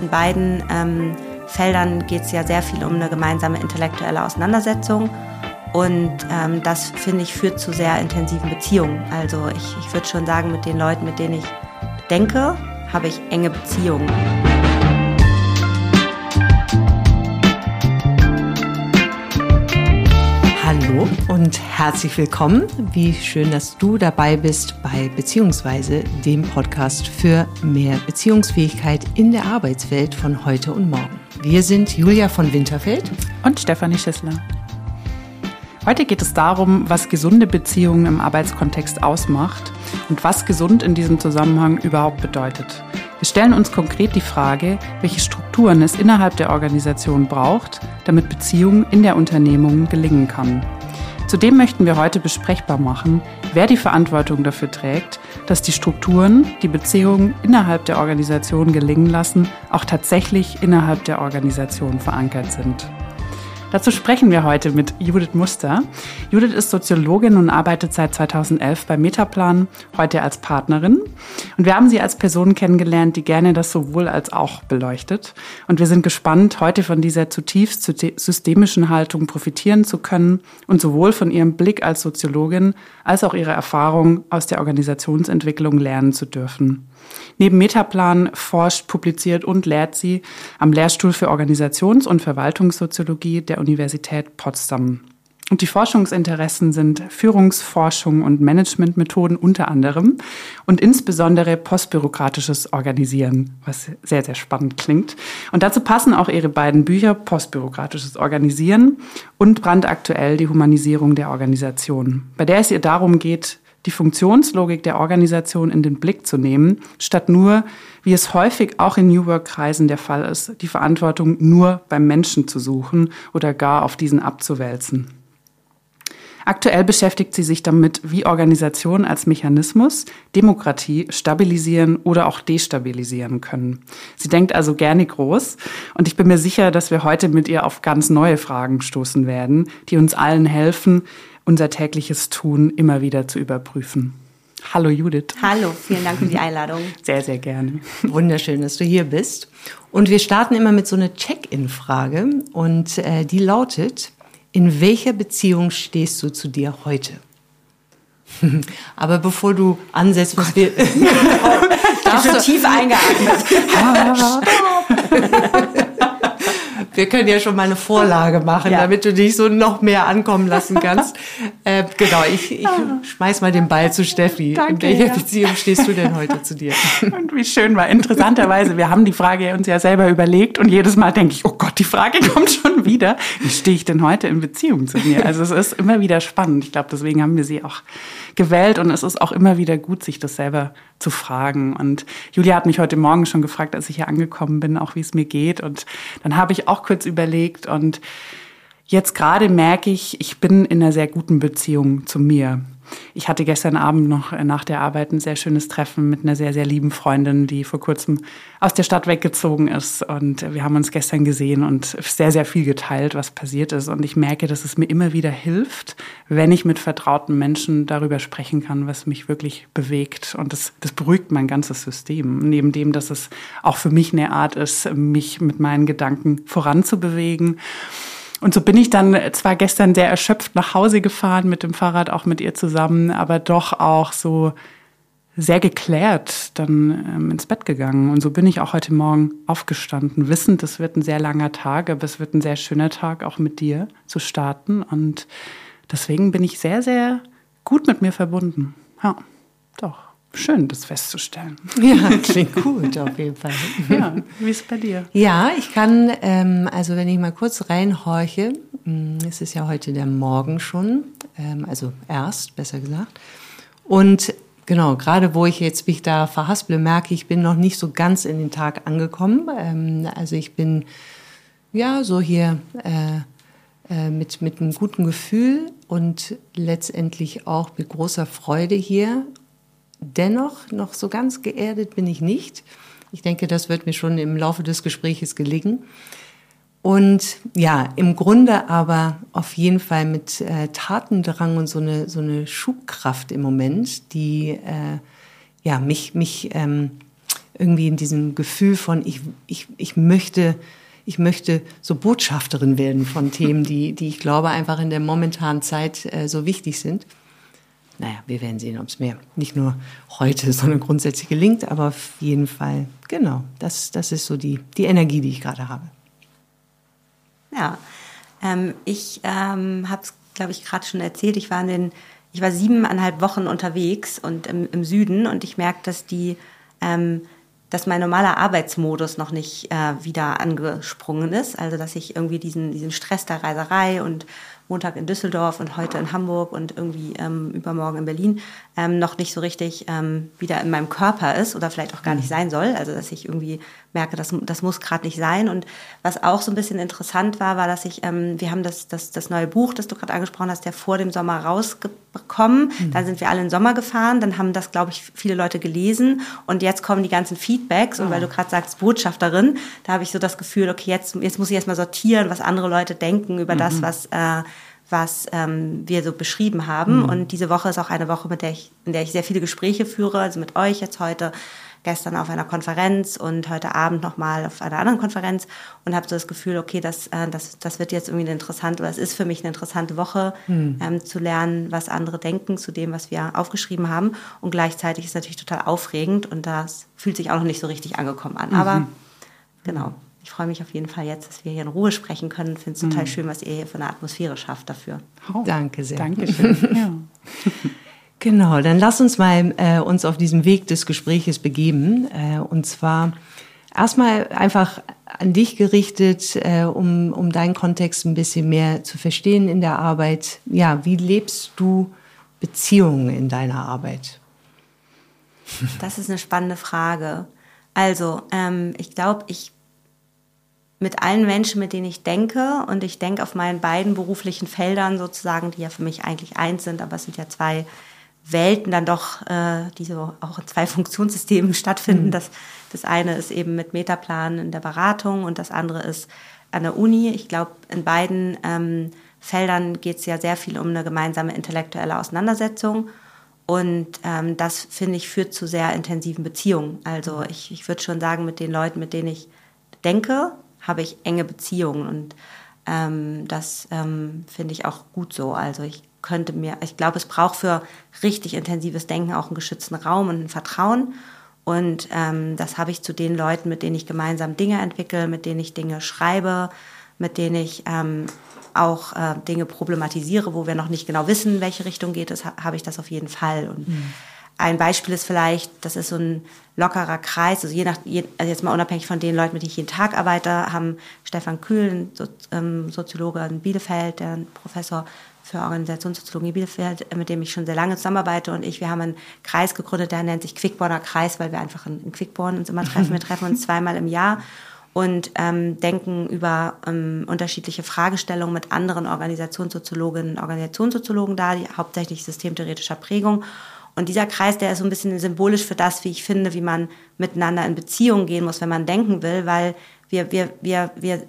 In beiden ähm, Feldern geht es ja sehr viel um eine gemeinsame intellektuelle Auseinandersetzung. Und ähm, das, finde ich, führt zu sehr intensiven Beziehungen. Also ich, ich würde schon sagen, mit den Leuten, mit denen ich denke, habe ich enge Beziehungen. Und herzlich willkommen. Wie schön, dass du dabei bist bei Beziehungsweise, dem Podcast für mehr Beziehungsfähigkeit in der Arbeitswelt von heute und morgen. Wir sind Julia von Winterfeld und Stefanie Schissler. Heute geht es darum, was gesunde Beziehungen im Arbeitskontext ausmacht und was gesund in diesem Zusammenhang überhaupt bedeutet. Wir stellen uns konkret die Frage, welche Strukturen es innerhalb der Organisation braucht, damit Beziehungen in der Unternehmung gelingen kann. Zudem möchten wir heute besprechbar machen, wer die Verantwortung dafür trägt, dass die Strukturen, die Beziehungen innerhalb der Organisation gelingen lassen, auch tatsächlich innerhalb der Organisation verankert sind. Dazu sprechen wir heute mit Judith Muster. Judith ist Soziologin und arbeitet seit 2011 bei Metaplan, heute als Partnerin. Und wir haben sie als Person kennengelernt, die gerne das sowohl als auch beleuchtet. Und wir sind gespannt, heute von dieser zutiefst systemischen Haltung profitieren zu können und sowohl von ihrem Blick als Soziologin als auch ihrer Erfahrung aus der Organisationsentwicklung lernen zu dürfen. Neben Metaplan forscht, publiziert und lehrt sie am Lehrstuhl für Organisations- und Verwaltungssoziologie der Universität Potsdam. Und die Forschungsinteressen sind Führungsforschung und Managementmethoden unter anderem und insbesondere postbürokratisches Organisieren, was sehr, sehr spannend klingt. Und dazu passen auch ihre beiden Bücher Postbürokratisches Organisieren und brandaktuell die Humanisierung der Organisation, bei der es ihr darum geht, die Funktionslogik der Organisation in den Blick zu nehmen, statt nur, wie es häufig auch in New Work-Kreisen der Fall ist, die Verantwortung nur beim Menschen zu suchen oder gar auf diesen abzuwälzen. Aktuell beschäftigt sie sich damit, wie Organisationen als Mechanismus Demokratie stabilisieren oder auch destabilisieren können. Sie denkt also gerne groß und ich bin mir sicher, dass wir heute mit ihr auf ganz neue Fragen stoßen werden, die uns allen helfen, unser tägliches Tun immer wieder zu überprüfen. Hallo Judith. Hallo, vielen Dank für die Einladung. Sehr, sehr gerne. Wunderschön, dass du hier bist. Und wir starten immer mit so einer Check-in-Frage und äh, die lautet, in welcher Beziehung stehst du zu dir heute? Aber bevor du ansetzt, was wir... darfst du tief eingeatmet. wir können ja schon mal eine Vorlage machen, ja. damit du dich so noch mehr ankommen lassen kannst. äh, genau, ich, ich schmeiß mal den Ball zu Steffi. Danke, In welcher ja. Beziehung stehst du denn heute zu dir? Und wie schön war. Interessanterweise, wir haben die Frage uns ja selber überlegt und jedes Mal denke ich, oh Gott, die Frage kommt schon wieder. Wie stehe ich denn heute in Beziehung zu mir? Also es ist immer wieder spannend. Ich glaube, deswegen haben wir sie auch gewählt und es ist auch immer wieder gut, sich das selber zu fragen. Und Julia hat mich heute Morgen schon gefragt, als ich hier angekommen bin, auch wie es mir geht. Und dann habe ich auch kurz überlegt und jetzt gerade merke ich, ich bin in einer sehr guten Beziehung zu mir. Ich hatte gestern Abend noch äh, nach der Arbeit ein sehr schönes Treffen mit einer sehr, sehr lieben Freundin, die vor kurzem aus der Stadt weggezogen ist. Und wir haben uns gestern gesehen und sehr, sehr viel geteilt, was passiert ist. Und ich merke, dass es mir immer wieder hilft, wenn ich mit vertrauten Menschen darüber sprechen kann, was mich wirklich bewegt. Und das, das beruhigt mein ganzes System. Neben dem, dass es auch für mich eine Art ist, mich mit meinen Gedanken voranzubewegen. Und so bin ich dann zwar gestern sehr erschöpft nach Hause gefahren mit dem Fahrrad, auch mit ihr zusammen, aber doch auch so sehr geklärt dann ähm, ins Bett gegangen. Und so bin ich auch heute Morgen aufgestanden, wissend, es wird ein sehr langer Tag, aber es wird ein sehr schöner Tag, auch mit dir zu starten. Und deswegen bin ich sehr, sehr gut mit mir verbunden. Ja, doch schön, das festzustellen. Ja, klingt gut auf jeden Fall. Ja, wie ist es bei dir? Ja, ich kann, ähm, also wenn ich mal kurz reinhorche, mm, es ist ja heute der Morgen schon, ähm, also erst, besser gesagt. Und genau, gerade wo ich jetzt mich da verhasple, merke ich, bin noch nicht so ganz in den Tag angekommen. Ähm, also ich bin, ja, so hier äh, äh, mit, mit einem guten Gefühl und letztendlich auch mit großer Freude hier Dennoch, noch so ganz geerdet bin ich nicht. Ich denke, das wird mir schon im Laufe des Gespräches gelingen. Und ja, im Grunde aber auf jeden Fall mit äh, Tatendrang und so eine, so eine Schubkraft im Moment, die äh, ja, mich, mich ähm, irgendwie in diesem Gefühl von, ich, ich, ich möchte, ich möchte so Botschafterin werden von Themen, die, die ich glaube einfach in der momentanen Zeit äh, so wichtig sind. Naja, wir werden sehen, ob es mir nicht nur heute, sondern grundsätzlich gelingt, aber auf jeden Fall, genau, das, das ist so die, die Energie, die ich gerade habe. Ja, ähm, ich ähm, habe es, glaube ich, gerade schon erzählt. Ich war in den, ich war siebeneinhalb Wochen unterwegs und im, im Süden und ich merke, dass die ähm, dass mein normaler Arbeitsmodus noch nicht äh, wieder angesprungen ist. Also dass ich irgendwie diesen, diesen Stress der Reiserei und Montag in Düsseldorf und heute in Hamburg und irgendwie ähm, übermorgen in Berlin ähm, noch nicht so richtig ähm, wieder in meinem Körper ist oder vielleicht auch gar nicht mhm. sein soll. Also dass ich irgendwie merke, das, das muss gerade nicht sein. Und was auch so ein bisschen interessant war, war, dass ich, ähm, wir haben das, das, das neue Buch, das du gerade angesprochen hast, ja vor dem Sommer rausgekommen. Mhm. Dann sind wir alle in den Sommer gefahren, dann haben das, glaube ich, viele Leute gelesen und jetzt kommen die ganzen Feedbacks. Und oh. weil du gerade sagst, Botschafterin, da habe ich so das Gefühl, okay, jetzt, jetzt muss ich erstmal sortieren, was andere Leute denken über mhm. das, was äh, was ähm, wir so beschrieben haben. Mhm. Und diese Woche ist auch eine Woche, mit der ich, in der ich sehr viele Gespräche führe, also mit euch jetzt heute, gestern auf einer Konferenz und heute Abend nochmal auf einer anderen Konferenz und habe so das Gefühl, okay, das, äh, das, das wird jetzt irgendwie eine interessante, oder es ist für mich eine interessante Woche, mhm. ähm, zu lernen, was andere denken zu dem, was wir aufgeschrieben haben. Und gleichzeitig ist es natürlich total aufregend und das fühlt sich auch noch nicht so richtig angekommen an. Mhm. Aber genau ich freue mich auf jeden Fall jetzt, dass wir hier in Ruhe sprechen können. Finde es total mhm. schön, was ihr hier für eine Atmosphäre schafft dafür. Oh, Danke sehr. Dankeschön. ja. Genau, dann lass uns mal äh, uns auf diesem Weg des Gespräches begeben. Äh, und zwar erstmal einfach an dich gerichtet, äh, um, um deinen Kontext ein bisschen mehr zu verstehen in der Arbeit. Ja, wie lebst du Beziehungen in deiner Arbeit? Das ist eine spannende Frage. Also, ähm, ich glaube, ich mit allen Menschen, mit denen ich denke. Und ich denke auf meinen beiden beruflichen Feldern sozusagen, die ja für mich eigentlich eins sind, aber es sind ja zwei Welten dann doch, äh, die so auch in zwei Funktionssystemen stattfinden. Mhm. Das, das eine ist eben mit Metaplan in der Beratung und das andere ist an der Uni. Ich glaube, in beiden ähm, Feldern geht es ja sehr viel um eine gemeinsame intellektuelle Auseinandersetzung. Und ähm, das, finde ich, führt zu sehr intensiven Beziehungen. Also ich, ich würde schon sagen, mit den Leuten, mit denen ich denke, habe ich enge Beziehungen und ähm, das ähm, finde ich auch gut so. Also ich könnte mir, ich glaube, es braucht für richtig intensives Denken auch einen geschützten Raum und ein Vertrauen. Und ähm, das habe ich zu den Leuten, mit denen ich gemeinsam Dinge entwickle, mit denen ich Dinge schreibe, mit denen ich ähm, auch äh, Dinge problematisiere, wo wir noch nicht genau wissen, welche Richtung geht es, habe ich das auf jeden Fall. Und mhm. Ein Beispiel ist vielleicht, das ist so ein lockerer Kreis, also je nach, also jetzt mal unabhängig von den Leuten, mit denen ich jeden Tag arbeite, haben Stefan Kühl, ein so, ähm, Soziologe in Bielefeld, der Professor für Organisationssoziologie Bielefeld, mit dem ich schon sehr lange zusammenarbeite und ich, wir haben einen Kreis gegründet, der nennt sich Quickborner Kreis, weil wir einfach in, in Quickborn uns immer treffen. Wir treffen uns zweimal im Jahr und ähm, denken über ähm, unterschiedliche Fragestellungen mit anderen Organisationssoziologinnen und Organisationssoziologen da, die hauptsächlich systemtheoretischer Prägung. Und dieser Kreis, der ist so ein bisschen symbolisch für das, wie ich finde, wie man miteinander in Beziehung gehen muss, wenn man denken will, weil wir, wir, wir, wir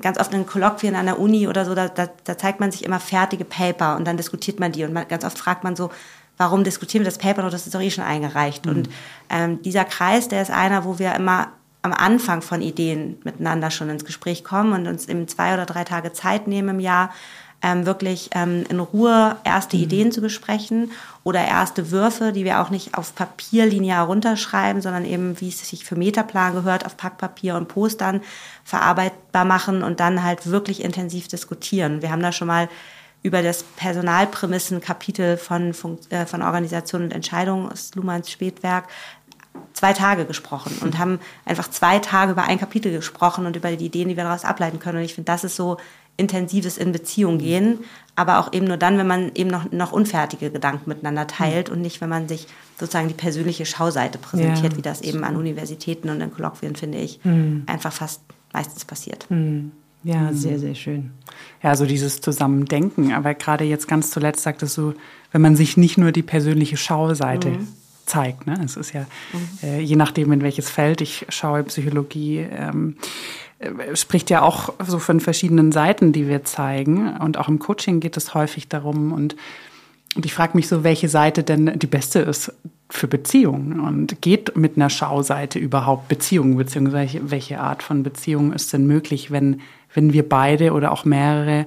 ganz oft in Kolloquien an der Uni oder so, da, da, da zeigt man sich immer fertige Paper und dann diskutiert man die. Und man, ganz oft fragt man so, warum diskutieren wir das Paper noch, das ist doch eh schon eingereicht. Mhm. Und ähm, dieser Kreis, der ist einer, wo wir immer am Anfang von Ideen miteinander schon ins Gespräch kommen und uns eben zwei oder drei Tage Zeit nehmen im Jahr, ähm, wirklich ähm, in Ruhe erste mhm. Ideen zu besprechen oder erste Würfe, die wir auch nicht auf Papier linear runterschreiben, sondern eben, wie es sich für Metaplan gehört, auf Packpapier und Postern verarbeitbar machen und dann halt wirklich intensiv diskutieren. Wir haben da schon mal über das Personalprämissen-Kapitel von, von, äh, von Organisation und Entscheidung aus Luhmanns Spätwerk zwei Tage gesprochen und haben einfach zwei Tage über ein Kapitel gesprochen und über die Ideen, die wir daraus ableiten können. Und ich finde, das ist so intensives in Beziehung gehen, aber auch eben nur dann, wenn man eben noch, noch unfertige Gedanken miteinander teilt mhm. und nicht, wenn man sich sozusagen die persönliche Schauseite präsentiert, ja. wie das eben an Universitäten und in Kolloquien, finde ich, mhm. einfach fast meistens passiert. Mhm. Ja, sehr, sehr schön. Ja, so dieses Zusammendenken. Aber gerade jetzt ganz zuletzt sagtest du, wenn man sich nicht nur die persönliche Schauseite mhm. zeigt. Ne? Es ist ja, mhm. äh, je nachdem, in welches Feld ich schaue, Psychologie, ähm, äh, spricht ja auch so von verschiedenen Seiten, die wir zeigen. Und auch im Coaching geht es häufig darum. Und, und ich frage mich so, welche Seite denn die beste ist, für Beziehungen und geht mit einer Schauseite überhaupt Beziehungen, beziehungsweise welche Art von Beziehung ist denn möglich, wenn, wenn wir beide oder auch mehrere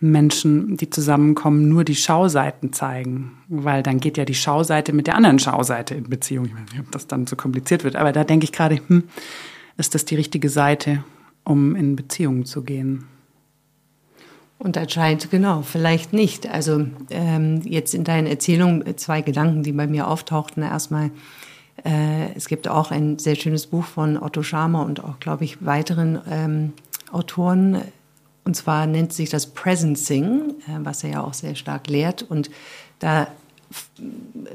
Menschen, die zusammenkommen, nur die Schauseiten zeigen, weil dann geht ja die Schauseite mit der anderen Schauseite in Beziehung. Ich nicht, ob das dann so kompliziert wird, aber da denke ich gerade, hm, ist das die richtige Seite, um in Beziehungen zu gehen? Und anscheinend, genau, vielleicht nicht. Also ähm, jetzt in deinen Erzählungen zwei Gedanken, die bei mir auftauchten. Erstmal, äh, es gibt auch ein sehr schönes Buch von Otto Scharmer und auch, glaube ich, weiteren ähm, Autoren, und zwar nennt sich das Presencing, äh, was er ja auch sehr stark lehrt. Und da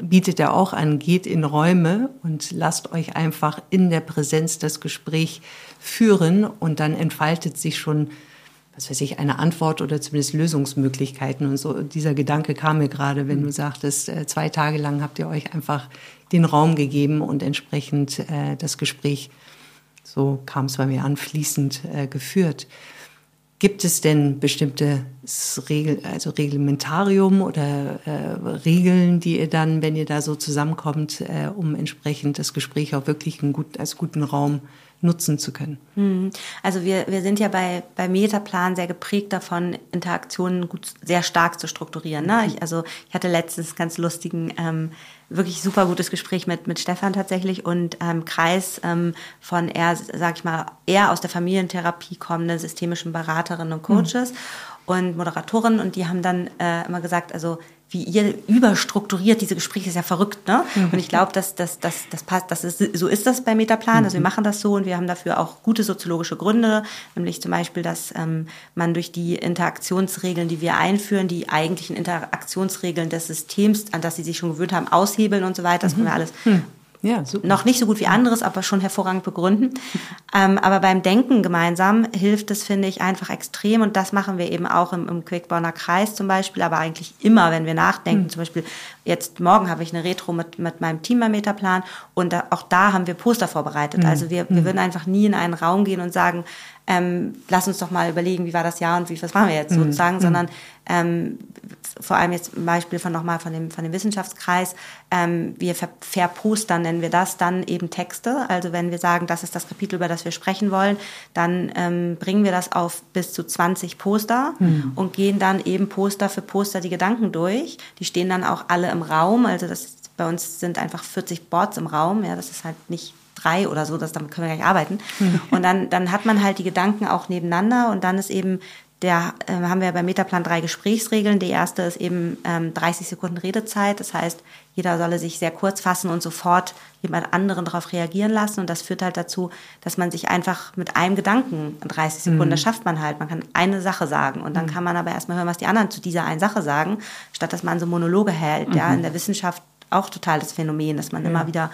bietet er auch an, geht in Räume und lasst euch einfach in der Präsenz das Gespräch führen und dann entfaltet sich schon, was weiß ich, eine Antwort oder zumindest Lösungsmöglichkeiten. Und so dieser Gedanke kam mir gerade, wenn du sagtest, äh, zwei Tage lang habt ihr euch einfach den Raum gegeben und entsprechend äh, das Gespräch, so kam es bei mir an, fließend geführt. Gibt es denn bestimmte Regel, also Reglementarium oder äh, Regeln, die ihr dann, wenn ihr da so zusammenkommt, äh, um entsprechend das Gespräch auch wirklich gut, als guten Raum nutzen zu können? Hm. Also wir, wir sind ja bei, bei Metaplan sehr geprägt davon, Interaktionen gut, sehr stark zu strukturieren. Ne? Ich, also ich hatte letztens ganz lustigen ähm, wirklich super gutes Gespräch mit, mit Stefan tatsächlich und ähm, Kreis ähm, von eher, sag ich mal, eher aus der Familientherapie kommenden systemischen Beraterinnen und Coaches mhm. und Moderatorinnen und die haben dann äh, immer gesagt, also wie ihr überstrukturiert diese Gespräche ist ja verrückt, ne? Mhm. Und ich glaube, dass das, das, das passt, das ist, so ist das bei Metaplan. Also wir mhm. machen das so und wir haben dafür auch gute soziologische Gründe, nämlich zum Beispiel, dass ähm, man durch die Interaktionsregeln, die wir einführen, die eigentlichen Interaktionsregeln des Systems, an das sie sich schon gewöhnt haben, aushebeln und so weiter. Das mhm. können wir alles mhm. Ja, super. Noch nicht so gut wie anderes, aber schon hervorragend begründen. ähm, aber beim Denken gemeinsam hilft es, finde ich, einfach extrem. Und das machen wir eben auch im, im Quickborner Kreis zum Beispiel, aber eigentlich immer, wenn wir nachdenken. Mhm. Zum Beispiel jetzt morgen habe ich eine Retro mit, mit meinem Team beim Metaplan und da, auch da haben wir Poster vorbereitet. Mhm. Also wir, wir hm. würden einfach nie in einen Raum gehen und sagen, ähm, lass uns doch mal überlegen, wie war das Jahr und wie, was machen wir jetzt mhm. sozusagen, sondern ähm, vor allem jetzt ein Beispiel von nochmal von dem, von dem Wissenschaftskreis, ähm, wir ver verpostern, nennen wir das, dann eben Texte. Also wenn wir sagen, das ist das Kapitel, über das wir sprechen wollen, dann ähm, bringen wir das auf bis zu 20 Poster mhm. und gehen dann eben Poster für Poster die Gedanken durch. Die stehen dann auch alle im Raum, also das bei uns sind einfach 40 Boards im Raum, ja, das ist halt nicht drei oder so, das, damit können wir gar nicht arbeiten. Und dann, dann hat man halt die Gedanken auch nebeneinander und dann ist eben der äh, haben wir bei Metaplan drei Gesprächsregeln. Die erste ist eben ähm, 30 Sekunden Redezeit. Das heißt, jeder solle sich sehr kurz fassen und sofort jemand anderen darauf reagieren lassen. Und das führt halt dazu, dass man sich einfach mit einem Gedanken 30 Sekunden, mhm. das schafft man halt. Man kann eine Sache sagen und dann mhm. kann man aber erstmal hören, was die anderen zu dieser einen Sache sagen, statt dass man so Monologe hält. Mhm. Ja, in der Wissenschaft auch total das Phänomen, dass man ja. immer wieder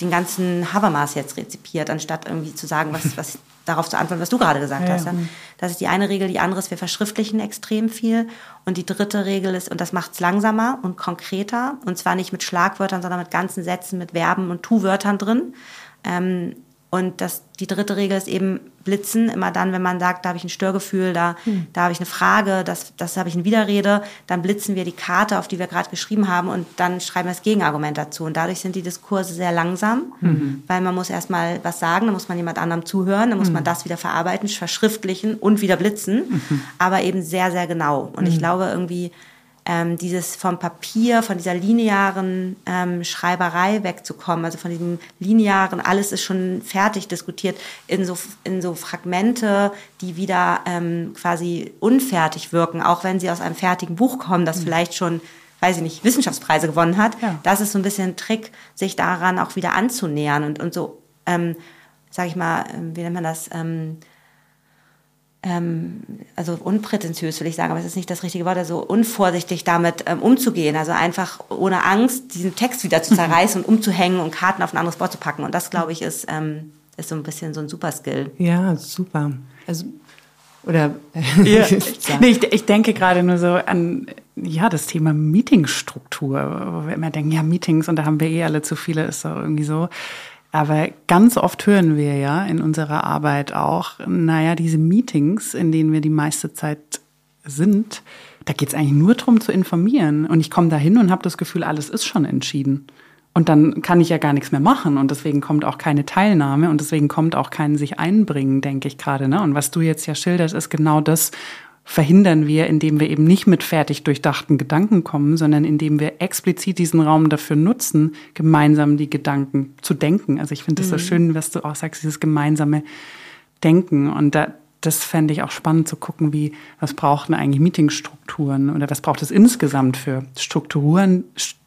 den ganzen Habermas jetzt rezipiert, anstatt irgendwie zu sagen, was, was darauf zu antworten, was du gerade gesagt ja, hast. Ja. Das ist die eine Regel. Die andere ist, wir verschriftlichen extrem viel. Und die dritte Regel ist, und das macht es langsamer und konkreter, und zwar nicht mit Schlagwörtern, sondern mit ganzen Sätzen, mit Verben und Tu-Wörtern drin. Ähm, und das, die dritte Regel ist eben blitzen. Immer dann, wenn man sagt, da habe ich ein Störgefühl, da, hm. da habe ich eine Frage, das, das habe ich eine Widerrede, dann blitzen wir die Karte, auf die wir gerade geschrieben haben und dann schreiben wir das Gegenargument dazu. Und dadurch sind die Diskurse sehr langsam, mhm. weil man muss erstmal was sagen, dann muss man jemand anderem zuhören, dann muss mhm. man das wieder verarbeiten, verschriftlichen und wieder blitzen, mhm. aber eben sehr, sehr genau. Und ich hm. glaube irgendwie, ähm, dieses vom Papier, von dieser linearen ähm, Schreiberei wegzukommen, also von diesem linearen, alles ist schon fertig diskutiert, in so, in so Fragmente, die wieder ähm, quasi unfertig wirken, auch wenn sie aus einem fertigen Buch kommen, das mhm. vielleicht schon weiß ich nicht, Wissenschaftspreise gewonnen hat. Ja. Das ist so ein bisschen ein Trick, sich daran auch wieder anzunähern und, und so, ähm, sag ich mal, ähm, wie nennt man das, ähm, ähm, also unprätentiös will ich sagen, aber es ist nicht das richtige Wort, also unvorsichtig damit ähm, umzugehen, also einfach ohne Angst diesen Text wieder zu zerreißen und umzuhängen und Karten auf ein anderes Board zu packen. Und das, glaube ich, ist, ähm, ist so ein bisschen so ein Superskill. Ja, super. Also oder ja. nee, ich, ich denke gerade nur so an ja das Thema Meetingstruktur, wo wir immer denken, ja Meetings und da haben wir eh alle zu viele, ist doch irgendwie so. Aber ganz oft hören wir ja in unserer Arbeit auch, naja, diese Meetings, in denen wir die meiste Zeit sind, da geht es eigentlich nur darum zu informieren. Und ich komme da hin und habe das Gefühl, alles ist schon entschieden. Und dann kann ich ja gar nichts mehr machen und deswegen kommt auch keine Teilnahme und deswegen kommt auch kein sich einbringen, denke ich gerade. Ne? Und was du jetzt ja schilderst, ist genau das, verhindern wir, indem wir eben nicht mit fertig durchdachten Gedanken kommen, sondern indem wir explizit diesen Raum dafür nutzen, gemeinsam die Gedanken zu denken. Also ich finde es mhm. so schön, was du auch sagst, dieses gemeinsame Denken. Und da, das fände ich auch spannend zu gucken, wie, was brauchen eigentlich Meetingstrukturen oder was braucht es insgesamt für Strukturen,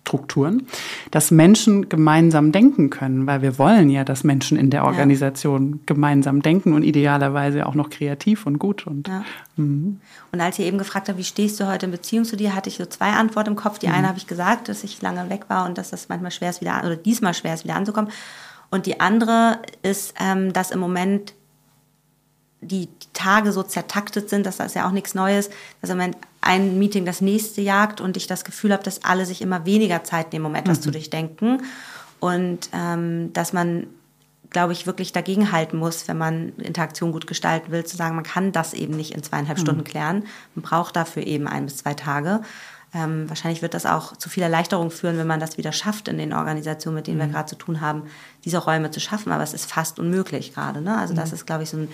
Strukturen, dass Menschen gemeinsam denken können, weil wir wollen ja, dass Menschen in der Organisation ja. gemeinsam denken und idealerweise auch noch kreativ und gut. Und, ja. mhm. und als ihr eben gefragt habt, wie stehst du heute in Beziehung zu dir, hatte ich so zwei Antworten im Kopf. Die mhm. eine habe ich gesagt, dass ich lange weg war und dass das manchmal schwer ist, wieder oder diesmal schwer ist, wieder anzukommen. Und die andere ist, ähm, dass im Moment die Tage so zertaktet sind, dass das ja auch nichts Neues, dass im Moment ein Meeting das nächste jagt und ich das Gefühl habe, dass alle sich immer weniger Zeit nehmen, um etwas mhm. zu durchdenken. Und ähm, dass man, glaube ich, wirklich dagegen halten muss, wenn man Interaktion gut gestalten will, zu sagen, man kann das eben nicht in zweieinhalb mhm. Stunden klären. Man braucht dafür eben ein bis zwei Tage. Ähm, wahrscheinlich wird das auch zu viel Erleichterung führen, wenn man das wieder schafft in den Organisationen, mit denen mhm. wir gerade zu tun haben, diese Räume zu schaffen. Aber es ist fast unmöglich gerade. Ne? Also das mhm. ist, glaube ich, so ein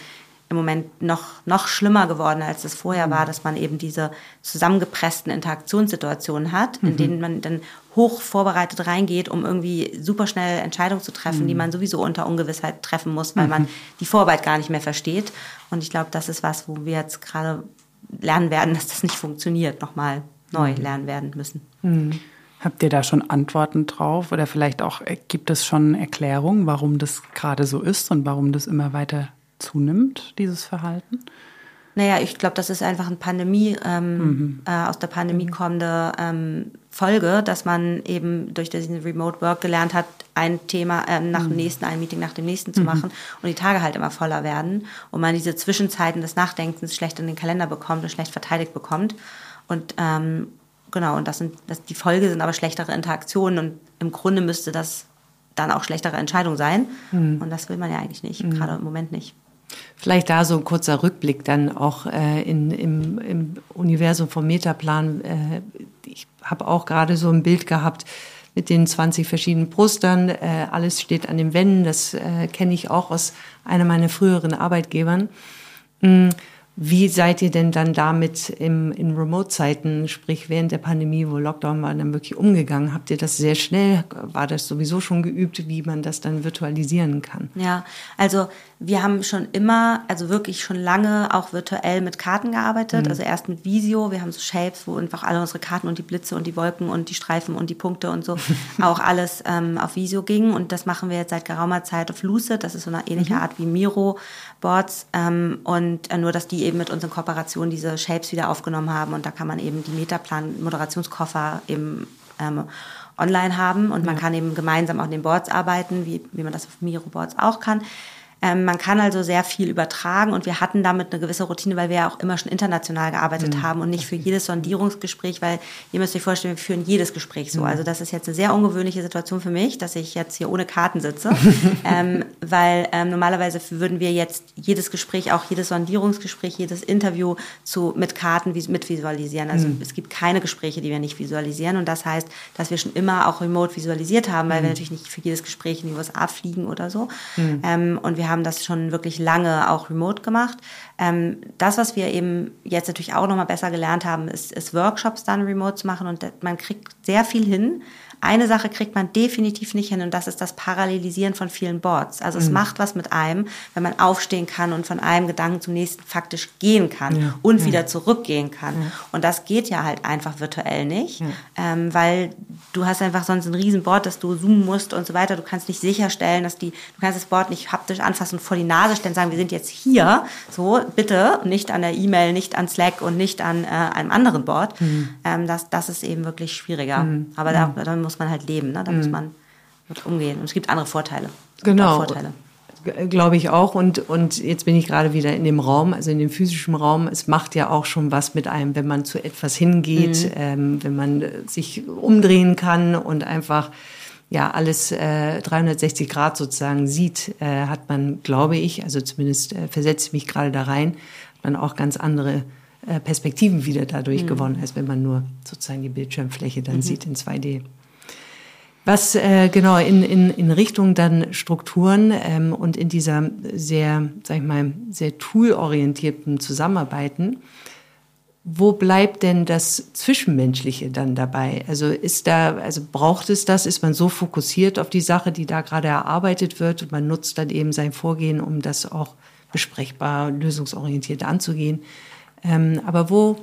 im Moment noch, noch schlimmer geworden, als es vorher war, mhm. dass man eben diese zusammengepressten Interaktionssituationen hat, in mhm. denen man dann hoch vorbereitet reingeht, um irgendwie super schnell Entscheidungen zu treffen, mhm. die man sowieso unter Ungewissheit treffen muss, weil man die Vorarbeit gar nicht mehr versteht. Und ich glaube, das ist was, wo wir jetzt gerade lernen werden, dass das nicht funktioniert, nochmal neu lernen werden müssen. Habt ihr da schon Antworten drauf oder vielleicht auch äh, gibt es schon Erklärungen, warum das gerade so ist und warum das immer weiter zunimmt, dieses Verhalten? Naja, ich glaube, das ist einfach eine Pandemie, ähm, mhm. äh, aus der Pandemie kommende ähm, Folge, dass man eben durch diesen Remote Work gelernt hat, ein Thema äh, nach mhm. dem nächsten, ein Meeting nach dem nächsten zu mhm. machen und die Tage halt immer voller werden und man diese Zwischenzeiten des Nachdenkens schlecht in den Kalender bekommt und schlecht verteidigt bekommt. Und ähm, genau, und das sind das, die Folge sind aber schlechtere Interaktionen und im Grunde müsste das dann auch schlechtere Entscheidung sein. Mhm. Und das will man ja eigentlich nicht, mhm. gerade im Moment nicht. Vielleicht da so ein kurzer Rückblick dann auch äh, in, im, im Universum vom Metaplan. Äh, ich habe auch gerade so ein Bild gehabt mit den 20 verschiedenen Postern. Äh, alles steht an den Wänden. Das äh, kenne ich auch aus einer meiner früheren Arbeitgebern. Mhm. Wie seid ihr denn dann damit im, in Remote-Zeiten, sprich während der Pandemie, wo Lockdown war, dann wirklich umgegangen? Habt ihr das sehr schnell, war das sowieso schon geübt, wie man das dann virtualisieren kann? Ja, also wir haben schon immer, also wirklich schon lange auch virtuell mit Karten gearbeitet. Mhm. Also erst mit Visio. Wir haben so Shapes, wo einfach alle unsere Karten und die Blitze und die Wolken und die Streifen und die Punkte und so auch alles ähm, auf Visio ging. Und das machen wir jetzt seit geraumer Zeit auf Lucid. Das ist so eine ähnliche mhm. Art wie Miro Boards. Ähm, und äh, nur, dass die eben mit unseren Kooperationen diese Shapes wieder aufgenommen haben. Und da kann man eben die Metaplan-Moderationskoffer eben ähm, online haben und man kann eben gemeinsam auch in den Boards arbeiten, wie, wie man das auf Miro Boards auch kann. Ähm, man kann also sehr viel übertragen und wir hatten damit eine gewisse Routine, weil wir ja auch immer schon international gearbeitet mhm. haben und nicht für jedes Sondierungsgespräch, weil ihr müsst euch vorstellen, wir führen jedes Gespräch so. Mhm. Also das ist jetzt eine sehr ungewöhnliche Situation für mich, dass ich jetzt hier ohne Karten sitze, ähm, weil ähm, normalerweise würden wir jetzt jedes Gespräch, auch jedes Sondierungsgespräch, jedes Interview zu, mit Karten mit visualisieren. Also mhm. es gibt keine Gespräche, die wir nicht visualisieren und das heißt, dass wir schon immer auch remote visualisiert haben, weil wir mhm. natürlich nicht für jedes Gespräch in die USA fliegen oder so. Mhm. Ähm, und wir haben haben das schon wirklich lange auch remote gemacht. Ähm, das, was wir eben jetzt natürlich auch nochmal besser gelernt haben, ist, ist Workshops dann remote zu machen und man kriegt sehr viel hin. Eine Sache kriegt man definitiv nicht hin und das ist das Parallelisieren von vielen Boards. Also es mhm. macht was mit einem, wenn man aufstehen kann und von einem Gedanken zum nächsten faktisch gehen kann ja. und ja. wieder zurückgehen kann. Ja. Und das geht ja halt einfach virtuell nicht, ähm, weil du hast einfach sonst ein Riesenboard, das du zoomen musst und so weiter. Du kannst nicht sicherstellen, dass die, du kannst das Board nicht haptisch anfassen und vor die Nase stellen, sagen, wir sind jetzt hier, so bitte, nicht an der E-Mail, nicht an Slack und nicht an äh, einem anderen Board. Mhm. Ähm, das, das ist eben wirklich schwieriger. Mhm. Aber da, da muss muss man halt leben, ne? da mhm. muss man mit umgehen. Und es gibt andere Vorteile. Genau. Vorteile. Glaube ich auch. Und, und jetzt bin ich gerade wieder in dem Raum, also in dem physischen Raum. Es macht ja auch schon was mit einem, wenn man zu etwas hingeht, mhm. ähm, wenn man sich umdrehen kann und einfach ja alles äh, 360 Grad sozusagen sieht, äh, hat man, glaube ich, also zumindest äh, versetze ich mich gerade da rein, hat man auch ganz andere äh, Perspektiven wieder dadurch mhm. gewonnen, als wenn man nur sozusagen die Bildschirmfläche dann mhm. sieht in 2D. Was äh, genau in, in, in Richtung dann Strukturen ähm, und in dieser sehr, sag ich mal, sehr toolorientierten Zusammenarbeiten, wo bleibt denn das Zwischenmenschliche dann dabei? Also ist da, also braucht es das? Ist man so fokussiert auf die Sache, die da gerade erarbeitet wird und man nutzt dann eben sein Vorgehen, um das auch besprechbar, lösungsorientiert anzugehen? Ähm, aber wo,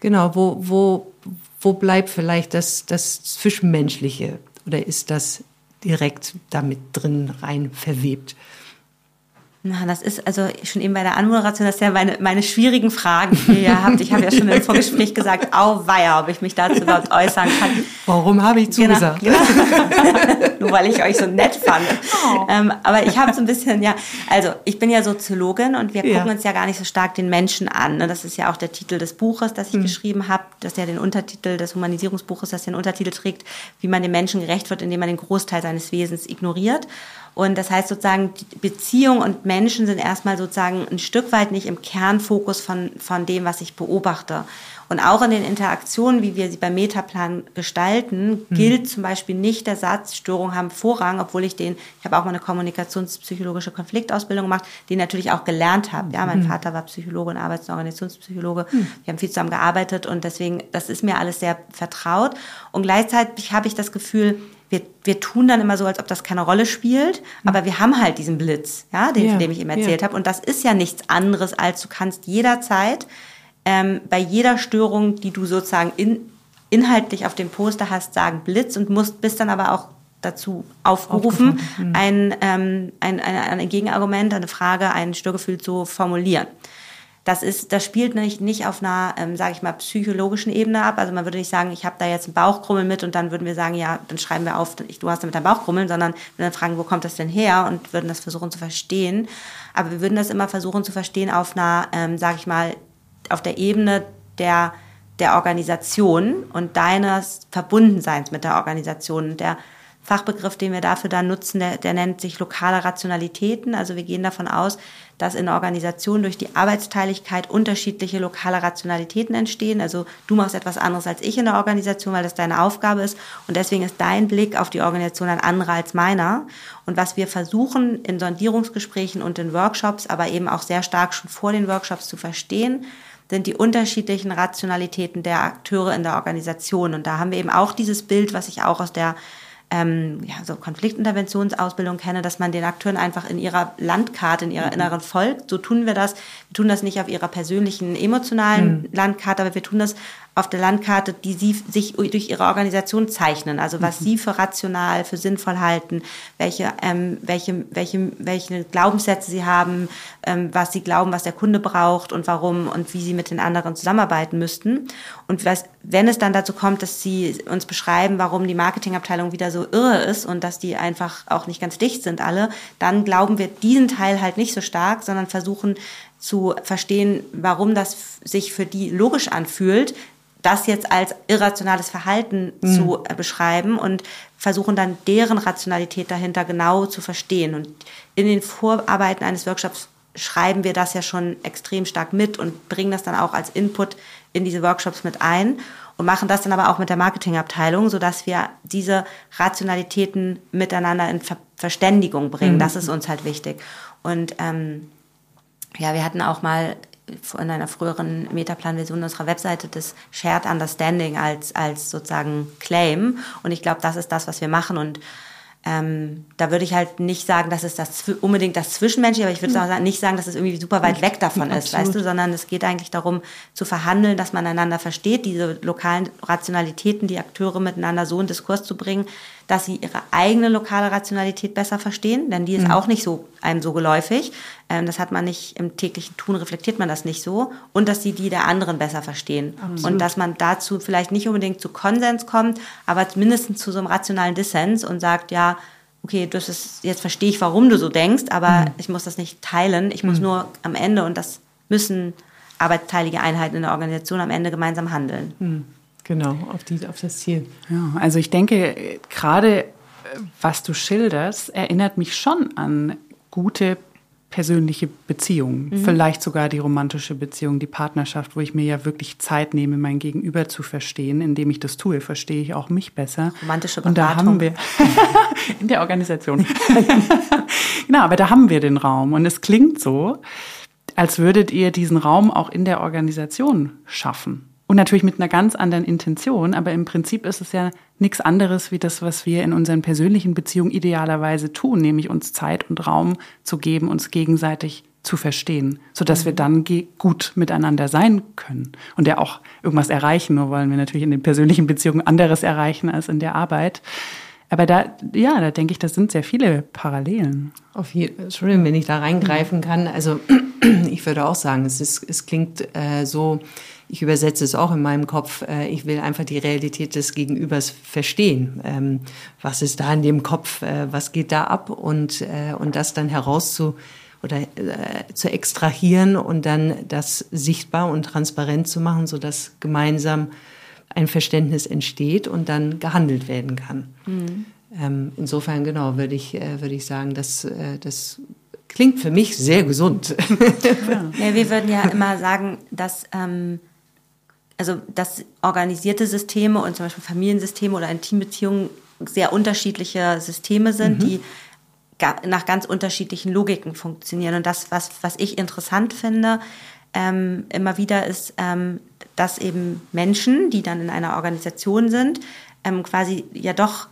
genau, wo, wo, wo bleibt vielleicht das, das Zwischenmenschliche? Oder ist das direkt damit drin rein verwebt? Na, das ist also schon eben bei der Anmoderation, das sind ja meine, meine schwierigen Fragen, die ihr habt. Ich habe ja schon im Vorgespräch gesagt, auweia, ob ich mich dazu überhaupt äußern kann. Warum habe ich genau, zugesagt? Genau, genau. Nur weil ich euch so nett fand. Oh. Ähm, aber ich habe so ein bisschen, ja, also ich bin ja Soziologin und wir ja. gucken uns ja gar nicht so stark den Menschen an. Ne? Das ist ja auch der Titel des Buches, das ich hm. geschrieben habe, das ja den Untertitel des Humanisierungsbuches, das den Untertitel trägt, wie man dem Menschen gerecht wird, indem man den Großteil seines Wesens ignoriert. Und das heißt sozusagen, Beziehung und Menschen sind erstmal sozusagen ein Stück weit nicht im Kernfokus von, von dem, was ich beobachte. Und auch in den Interaktionen, wie wir sie beim Metaplan gestalten, mhm. gilt zum Beispiel nicht der Satz, Störungen haben Vorrang, obwohl ich den, ich habe auch mal eine kommunikationspsychologische Konfliktausbildung gemacht, die natürlich auch gelernt habe. Ja, mein mhm. Vater war Psychologe und Arbeits- und Organisationspsychologe. Mhm. Wir haben viel zusammen gearbeitet und deswegen, das ist mir alles sehr vertraut. Und gleichzeitig habe ich das Gefühl, wir, wir tun dann immer so, als ob das keine Rolle spielt, aber wir haben halt diesen Blitz, ja, den, ja, von dem ich eben erzählt ja. habe. Und das ist ja nichts anderes, als du kannst jederzeit ähm, bei jeder Störung, die du sozusagen in, inhaltlich auf dem Poster hast, sagen Blitz und musst, bist dann aber auch dazu aufgerufen, mhm. ein, ähm, ein, ein, ein Gegenargument, eine Frage, ein Störgefühl zu formulieren. Das, ist, das spielt nicht, nicht auf einer, ähm, sage ich mal, psychologischen Ebene ab. Also man würde nicht sagen, ich habe da jetzt ein Bauchkrummeln mit und dann würden wir sagen, ja, dann schreiben wir auf, du hast damit ein Bauchkrummeln, sondern wir dann fragen, wo kommt das denn her und würden das versuchen zu verstehen. Aber wir würden das immer versuchen zu verstehen auf einer, ähm, sage ich mal, auf der Ebene der, der Organisation und deines Verbundenseins mit der Organisation. Der Fachbegriff, den wir dafür dann nutzen, der, der nennt sich lokale Rationalitäten. Also wir gehen davon aus, dass in der Organisation durch die Arbeitsteiligkeit unterschiedliche lokale Rationalitäten entstehen. Also du machst etwas anderes als ich in der Organisation, weil das deine Aufgabe ist. Und deswegen ist dein Blick auf die Organisation ein anderer als meiner. Und was wir versuchen in Sondierungsgesprächen und in Workshops, aber eben auch sehr stark schon vor den Workshops zu verstehen, sind die unterschiedlichen Rationalitäten der Akteure in der Organisation. Und da haben wir eben auch dieses Bild, was ich auch aus der ähm, ja, so Konfliktinterventionsausbildung kenne, dass man den Akteuren einfach in ihrer Landkarte, in ihrer mhm. inneren folgt. So tun wir das. Wir tun das nicht auf ihrer persönlichen, emotionalen mhm. Landkarte, aber wir tun das auf der Landkarte, die sie sich durch ihre Organisation zeichnen. Also was mhm. sie für rational, für sinnvoll halten, welche, ähm, welche, welche, welche Glaubenssätze sie haben, ähm, was sie glauben, was der Kunde braucht und warum und wie sie mit den anderen zusammenarbeiten müssten. Und was, wenn es dann dazu kommt, dass sie uns beschreiben, warum die Marketingabteilung wieder so irre ist und dass die einfach auch nicht ganz dicht sind alle, dann glauben wir diesen Teil halt nicht so stark, sondern versuchen zu verstehen, warum das sich für die logisch anfühlt, das jetzt als irrationales Verhalten mhm. zu äh, beschreiben und versuchen dann deren Rationalität dahinter genau zu verstehen. Und in den Vorarbeiten eines Workshops schreiben wir das ja schon extrem stark mit und bringen das dann auch als Input in diese Workshops mit ein und machen das dann aber auch mit der Marketingabteilung, sodass wir diese Rationalitäten miteinander in Ver Verständigung bringen. Mhm. Das ist uns halt wichtig. Und ähm, ja, wir hatten auch mal in einer früheren Metaplan-Version unserer Webseite das Shared Understanding als, als sozusagen Claim. Und ich glaube, das ist das, was wir machen. Und ähm, da würde ich halt nicht sagen, dass es das unbedingt das Zwischenmenschliche, aber ich würde mhm. nicht sagen, dass es irgendwie super weit weg davon ist, weißt du, sondern es geht eigentlich darum zu verhandeln, dass man einander versteht, diese lokalen Rationalitäten, die Akteure miteinander so in Diskurs zu bringen, dass sie ihre eigene lokale Rationalität besser verstehen, denn die ist mhm. auch nicht so einem so geläufig. Ähm, das hat man nicht im täglichen Tun, reflektiert man das nicht so. Und dass sie die der anderen besser verstehen. Absolut. Und dass man dazu vielleicht nicht unbedingt zu Konsens kommt, aber mindestens zu so einem rationalen Dissens und sagt, ja, okay, das ist, jetzt verstehe ich, warum du so denkst, aber mhm. ich muss das nicht teilen. Ich muss mhm. nur am Ende, und das müssen arbeitsteilige Einheiten in der Organisation am Ende gemeinsam handeln. Genau, auf, die, auf das Ziel. Ja, also ich denke, gerade was du schilderst, erinnert mich schon an gute persönliche Beziehung, mhm. vielleicht sogar die romantische Beziehung, die Partnerschaft, wo ich mir ja wirklich Zeit nehme, mein Gegenüber zu verstehen. Indem ich das tue, verstehe ich auch mich besser. Romantische Beratung. Und da haben wir in der Organisation. genau, aber da haben wir den Raum und es klingt so, als würdet ihr diesen Raum auch in der Organisation schaffen. Und natürlich mit einer ganz anderen Intention, aber im Prinzip ist es ja nichts anderes wie das, was wir in unseren persönlichen Beziehungen idealerweise tun, nämlich uns Zeit und Raum zu geben, uns gegenseitig zu verstehen, sodass wir dann gut miteinander sein können und ja auch irgendwas erreichen. Nur wollen wir natürlich in den persönlichen Beziehungen anderes erreichen als in der Arbeit. Aber da, ja, da denke ich, das sind sehr viele Parallelen. Auf jeden, Entschuldigung, wenn ich da reingreifen kann. Also ich würde auch sagen, es, ist, es klingt äh, so, ich übersetze es auch in meinem Kopf, äh, ich will einfach die Realität des Gegenübers verstehen. Ähm, was ist da in dem Kopf, äh, was geht da ab und, äh, und das dann herauszu oder äh, zu extrahieren und dann das sichtbar und transparent zu machen, sodass gemeinsam ein Verständnis entsteht und dann gehandelt werden kann. Mhm. Ähm, insofern, genau, würde ich, äh, würde ich sagen, dass äh, das klingt für mich sehr gesund. Ja. ja wir würden ja immer sagen, dass ähm, also dass organisierte Systeme und zum Beispiel Familiensysteme oder Intimbeziehungen sehr unterschiedliche Systeme sind, mhm. die nach ganz unterschiedlichen Logiken funktionieren. Und das, was, was ich interessant finde, ähm, immer wieder ist, ähm, dass eben Menschen, die dann in einer Organisation sind, ähm, quasi ja doch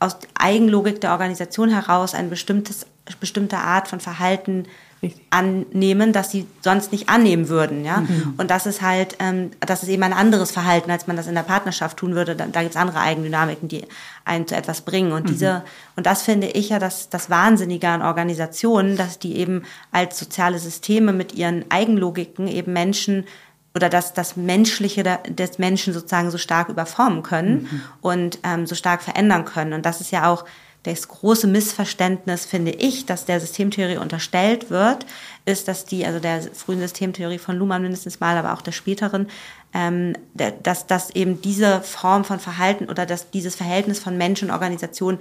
aus Eigenlogik der Organisation heraus eine bestimmtes, bestimmte Art von Verhalten Richtig. annehmen, das sie sonst nicht annehmen würden. Ja? Mhm. Und das ist halt, ähm, das ist eben ein anderes Verhalten, als man das in der Partnerschaft tun würde. Da, da gibt es andere Eigendynamiken, die einen zu etwas bringen. Und mhm. diese, und das finde ich ja das, das Wahnsinnige an Organisationen, dass die eben als soziale Systeme mit ihren Eigenlogiken eben Menschen oder das, das Menschliche des Menschen sozusagen so stark überformen können mhm. und ähm, so stark verändern können. Und das ist ja auch das große Missverständnis, finde ich, dass der Systemtheorie unterstellt wird, ist, dass die, also der frühen Systemtheorie von Luhmann mindestens mal, aber auch der späteren, ähm, dass, dass eben diese Form von Verhalten oder dass dieses Verhältnis von Mensch und Organisation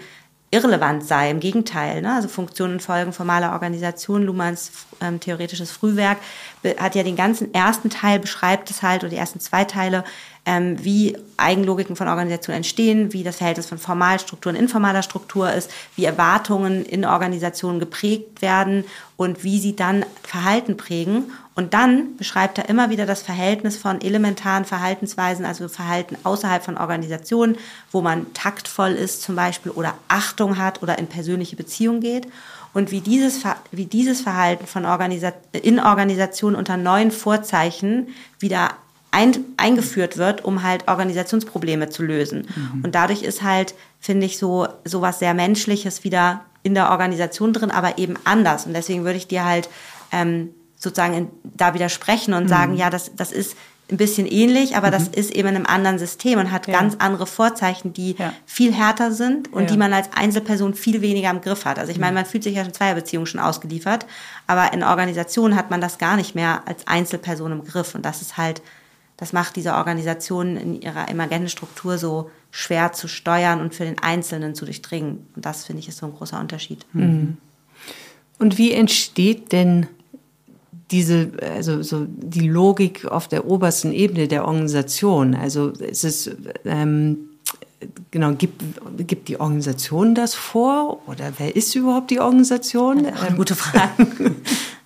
irrelevant sei. Im Gegenteil, ne? also Funktionen und Folgen formaler Organisation, Luhmanns ähm, theoretisches Frühwerk, hat ja den ganzen ersten Teil, beschreibt es halt, oder die ersten zwei Teile, ähm, wie Eigenlogiken von Organisationen entstehen, wie das Verhältnis von Formalstruktur und informaler Struktur ist, wie Erwartungen in Organisationen geprägt werden und wie sie dann Verhalten prägen. Und dann beschreibt er immer wieder das Verhältnis von elementaren Verhaltensweisen, also Verhalten außerhalb von Organisationen, wo man taktvoll ist zum Beispiel oder Achtung hat oder in persönliche Beziehung geht. Und wie dieses, wie dieses Verhalten von Organisa in Organisationen unter neuen Vorzeichen wieder ein, eingeführt wird, um halt Organisationsprobleme zu lösen. Mhm. Und dadurch ist halt, finde ich, so, so was sehr Menschliches wieder in der Organisation drin, aber eben anders. Und deswegen würde ich dir halt ähm, sozusagen in, da widersprechen und mhm. sagen, ja, das, das ist ein bisschen ähnlich, aber mhm. das ist eben in einem anderen System und hat ja. ganz andere Vorzeichen, die ja. viel härter sind und ja. die man als Einzelperson viel weniger im Griff hat. Also ich meine, mhm. man fühlt sich ja in Zweierbeziehungen schon ausgeliefert, aber in Organisationen hat man das gar nicht mehr als Einzelperson im Griff und das ist halt das macht diese Organisation in ihrer emergenten Struktur so schwer zu steuern und für den Einzelnen zu durchdringen. Und das finde ich ist so ein großer Unterschied. Mhm. Und wie entsteht denn diese, also so die Logik auf der obersten Ebene der Organisation? Also ist es ähm, genau, gibt, gibt die Organisation das vor oder wer ist überhaupt die Organisation? Ähm, gute Frage.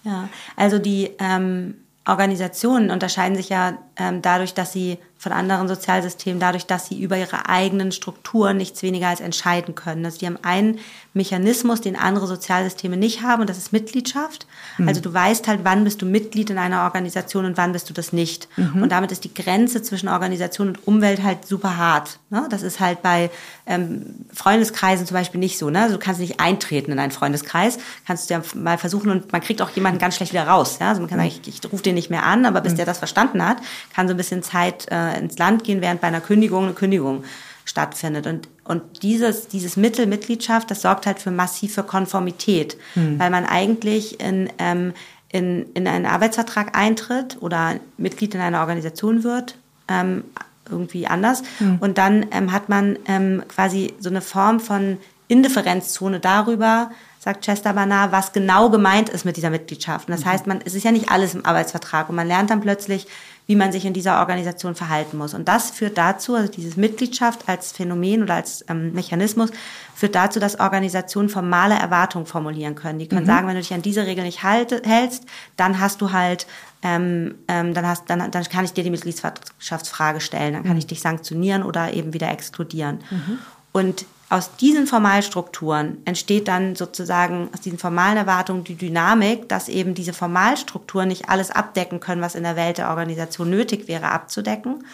ja, also die ähm, Organisationen unterscheiden sich ja ähm, dadurch, dass sie von anderen Sozialsystemen, dadurch, dass sie über ihre eigenen Strukturen nichts weniger als entscheiden können. Also die haben einen Mechanismus, den andere Sozialsysteme nicht haben, und das ist Mitgliedschaft. Mhm. Also du weißt halt, wann bist du Mitglied in einer Organisation und wann bist du das nicht. Mhm. Und damit ist die Grenze zwischen Organisation und Umwelt halt super hart. Ne? Das ist halt bei ähm, Freundeskreisen zum Beispiel nicht so. Ne? Also du kannst nicht eintreten in einen Freundeskreis, kannst du ja mal versuchen und man kriegt auch jemanden ganz schlecht wieder raus. Ja? Also man kann sagen, ich, ich rufe den nicht mehr an, aber bis mhm. der das verstanden hat, kann so ein bisschen Zeit äh, ins Land gehen, während bei einer Kündigung eine Kündigung stattfindet. Und, und dieses, dieses Mittel Mitgliedschaft, das sorgt halt für massive Konformität, mhm. weil man eigentlich in, ähm, in, in einen Arbeitsvertrag eintritt oder Mitglied in einer Organisation wird, ähm, irgendwie anders. Mhm. Und dann ähm, hat man ähm, quasi so eine Form von Indifferenzzone darüber, sagt Chester Barnard, was genau gemeint ist mit dieser Mitgliedschaft. Und das mhm. heißt, man, es ist ja nicht alles im Arbeitsvertrag und man lernt dann plötzlich, wie man sich in dieser Organisation verhalten muss. Und das führt dazu, also dieses Mitgliedschaft als Phänomen oder als ähm, Mechanismus führt dazu, dass Organisationen formale Erwartungen formulieren können. Die können mhm. sagen, wenn du dich an diese Regel nicht halte, hältst, dann hast du halt ähm, ähm, dann, hast, dann, dann kann ich dir die Mitgliedschaftsfrage stellen, dann kann mhm. ich dich sanktionieren oder eben wieder exkludieren. Mhm. Und aus diesen Formalstrukturen entsteht dann sozusagen aus diesen formalen Erwartungen die Dynamik, dass eben diese Formalstrukturen nicht alles abdecken können, was in der Welt der Organisation nötig wäre abzudecken.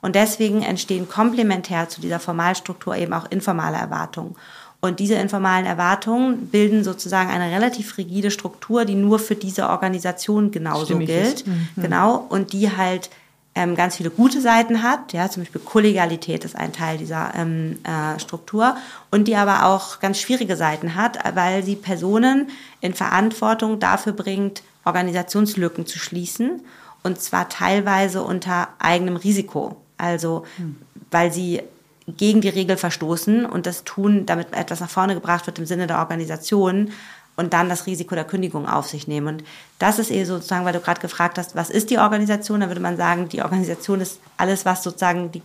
Und deswegen entstehen komplementär zu dieser Formalstruktur eben auch informale Erwartungen. Und diese informalen Erwartungen bilden sozusagen eine relativ rigide Struktur, die nur für diese Organisation genauso Stimmig gilt. Mhm. Genau. Und die halt ähm, ganz viele gute Seiten hat. Ja, zum Beispiel Kollegialität ist ein Teil dieser ähm, äh, Struktur. Und die aber auch ganz schwierige Seiten hat, weil sie Personen in Verantwortung dafür bringt, Organisationslücken zu schließen. Und zwar teilweise unter eigenem Risiko. Also, mhm. weil sie gegen die Regel verstoßen und das tun, damit etwas nach vorne gebracht wird im Sinne der Organisation und dann das Risiko der Kündigung auf sich nehmen. Und das ist eh sozusagen, weil du gerade gefragt hast, was ist die Organisation? Da würde man sagen, die Organisation ist alles, was sozusagen die,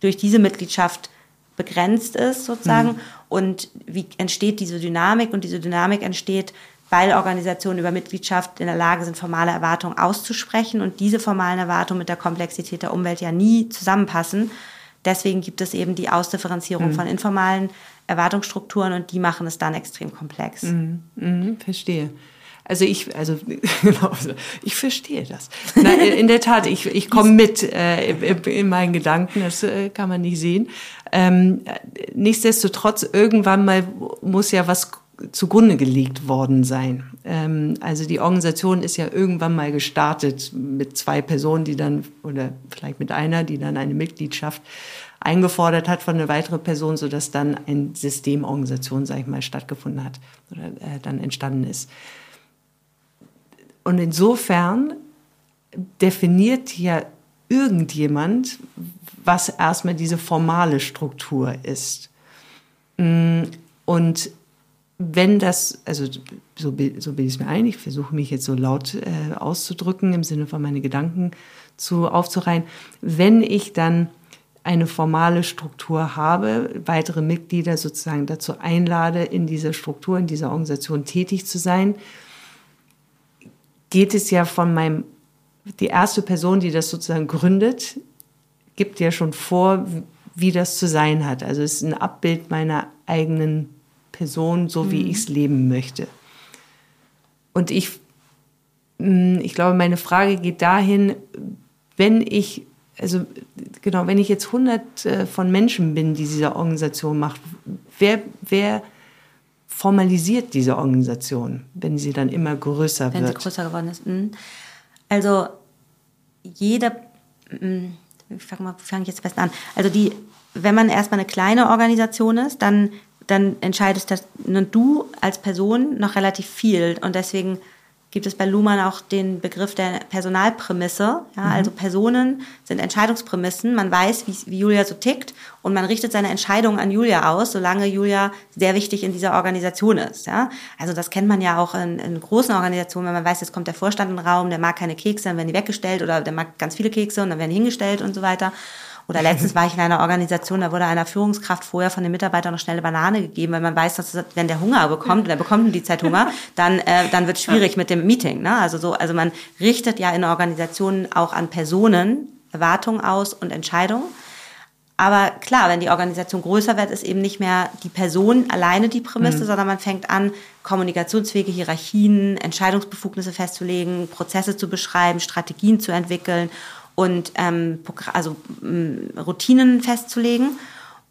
durch diese Mitgliedschaft begrenzt ist sozusagen. Mhm. Und wie entsteht diese Dynamik? Und diese Dynamik entsteht, weil Organisationen über Mitgliedschaft in der Lage sind, formale Erwartungen auszusprechen und diese formalen Erwartungen mit der Komplexität der Umwelt ja nie zusammenpassen. Deswegen gibt es eben die Ausdifferenzierung mhm. von informalen Erwartungsstrukturen und die machen es dann extrem komplex. Mhm. Mhm, verstehe. Also ich, also genau, ich verstehe das. Na, in der Tat, ich, ich komme mit äh, in meinen Gedanken, das äh, kann man nicht sehen. Ähm, nichtsdestotrotz, irgendwann mal muss ja was zugrunde gelegt worden sein. Ähm, also die Organisation ist ja irgendwann mal gestartet mit zwei Personen, die dann, oder vielleicht mit einer, die dann eine Mitgliedschaft eingefordert hat von einer weiteren Person, sodass dann eine Systemorganisation, sage ich mal, stattgefunden hat oder äh, dann entstanden ist. Und insofern definiert ja irgendjemand, was erstmal diese formale Struktur ist. Mm, und wenn das, also so, so bilde ich es mir ein, ich versuche mich jetzt so laut äh, auszudrücken, im Sinne von meine Gedanken zu aufzureihen, wenn ich dann eine formale Struktur habe, weitere Mitglieder sozusagen dazu einlade, in dieser Struktur, in dieser Organisation tätig zu sein, geht es ja von meinem, die erste Person, die das sozusagen gründet, gibt ja schon vor, wie das zu sein hat. Also es ist ein Abbild meiner eigenen Person, so wie mhm. ich es leben möchte. Und ich, mm, ich glaube, meine Frage geht dahin, wenn ich, also genau, wenn ich jetzt 100 äh, von Menschen bin, die diese Organisation macht, wer, wer formalisiert diese Organisation, wenn sie dann immer größer wenn wird? Wenn sie größer geworden ist. Mhm. Also jede, mm, ich fange mal, fange ich jetzt fest an. Also die, wenn man erstmal eine kleine Organisation ist, dann dann entscheidest das, du als Person noch relativ viel. Und deswegen gibt es bei Luhmann auch den Begriff der Personalprämisse. Ja, mhm. Also Personen sind Entscheidungsprämissen. Man weiß, wie, wie, Julia so tickt und man richtet seine Entscheidungen an Julia aus, solange Julia sehr wichtig in dieser Organisation ist. Ja? Also das kennt man ja auch in, in großen Organisationen, wenn man weiß, jetzt kommt der Vorstand in den Raum, der mag keine Kekse, dann werden die weggestellt oder der mag ganz viele Kekse und dann werden die hingestellt und so weiter. Oder letztens war ich in einer Organisation, da wurde einer Führungskraft vorher von den Mitarbeitern noch schnelle Banane gegeben, weil man weiß, dass wenn der Hunger bekommt, und er bekommt in die Zeit Hunger, dann, äh, dann wird es schwierig mit dem Meeting. Ne? Also so, also man richtet ja in Organisationen auch an Personen Erwartungen aus und Entscheidungen. Aber klar, wenn die Organisation größer wird, ist eben nicht mehr die Person alleine die Prämisse, mhm. sondern man fängt an, kommunikationsfähige Hierarchien, Entscheidungsbefugnisse festzulegen, Prozesse zu beschreiben, Strategien zu entwickeln und ähm, also ähm, Routinen festzulegen.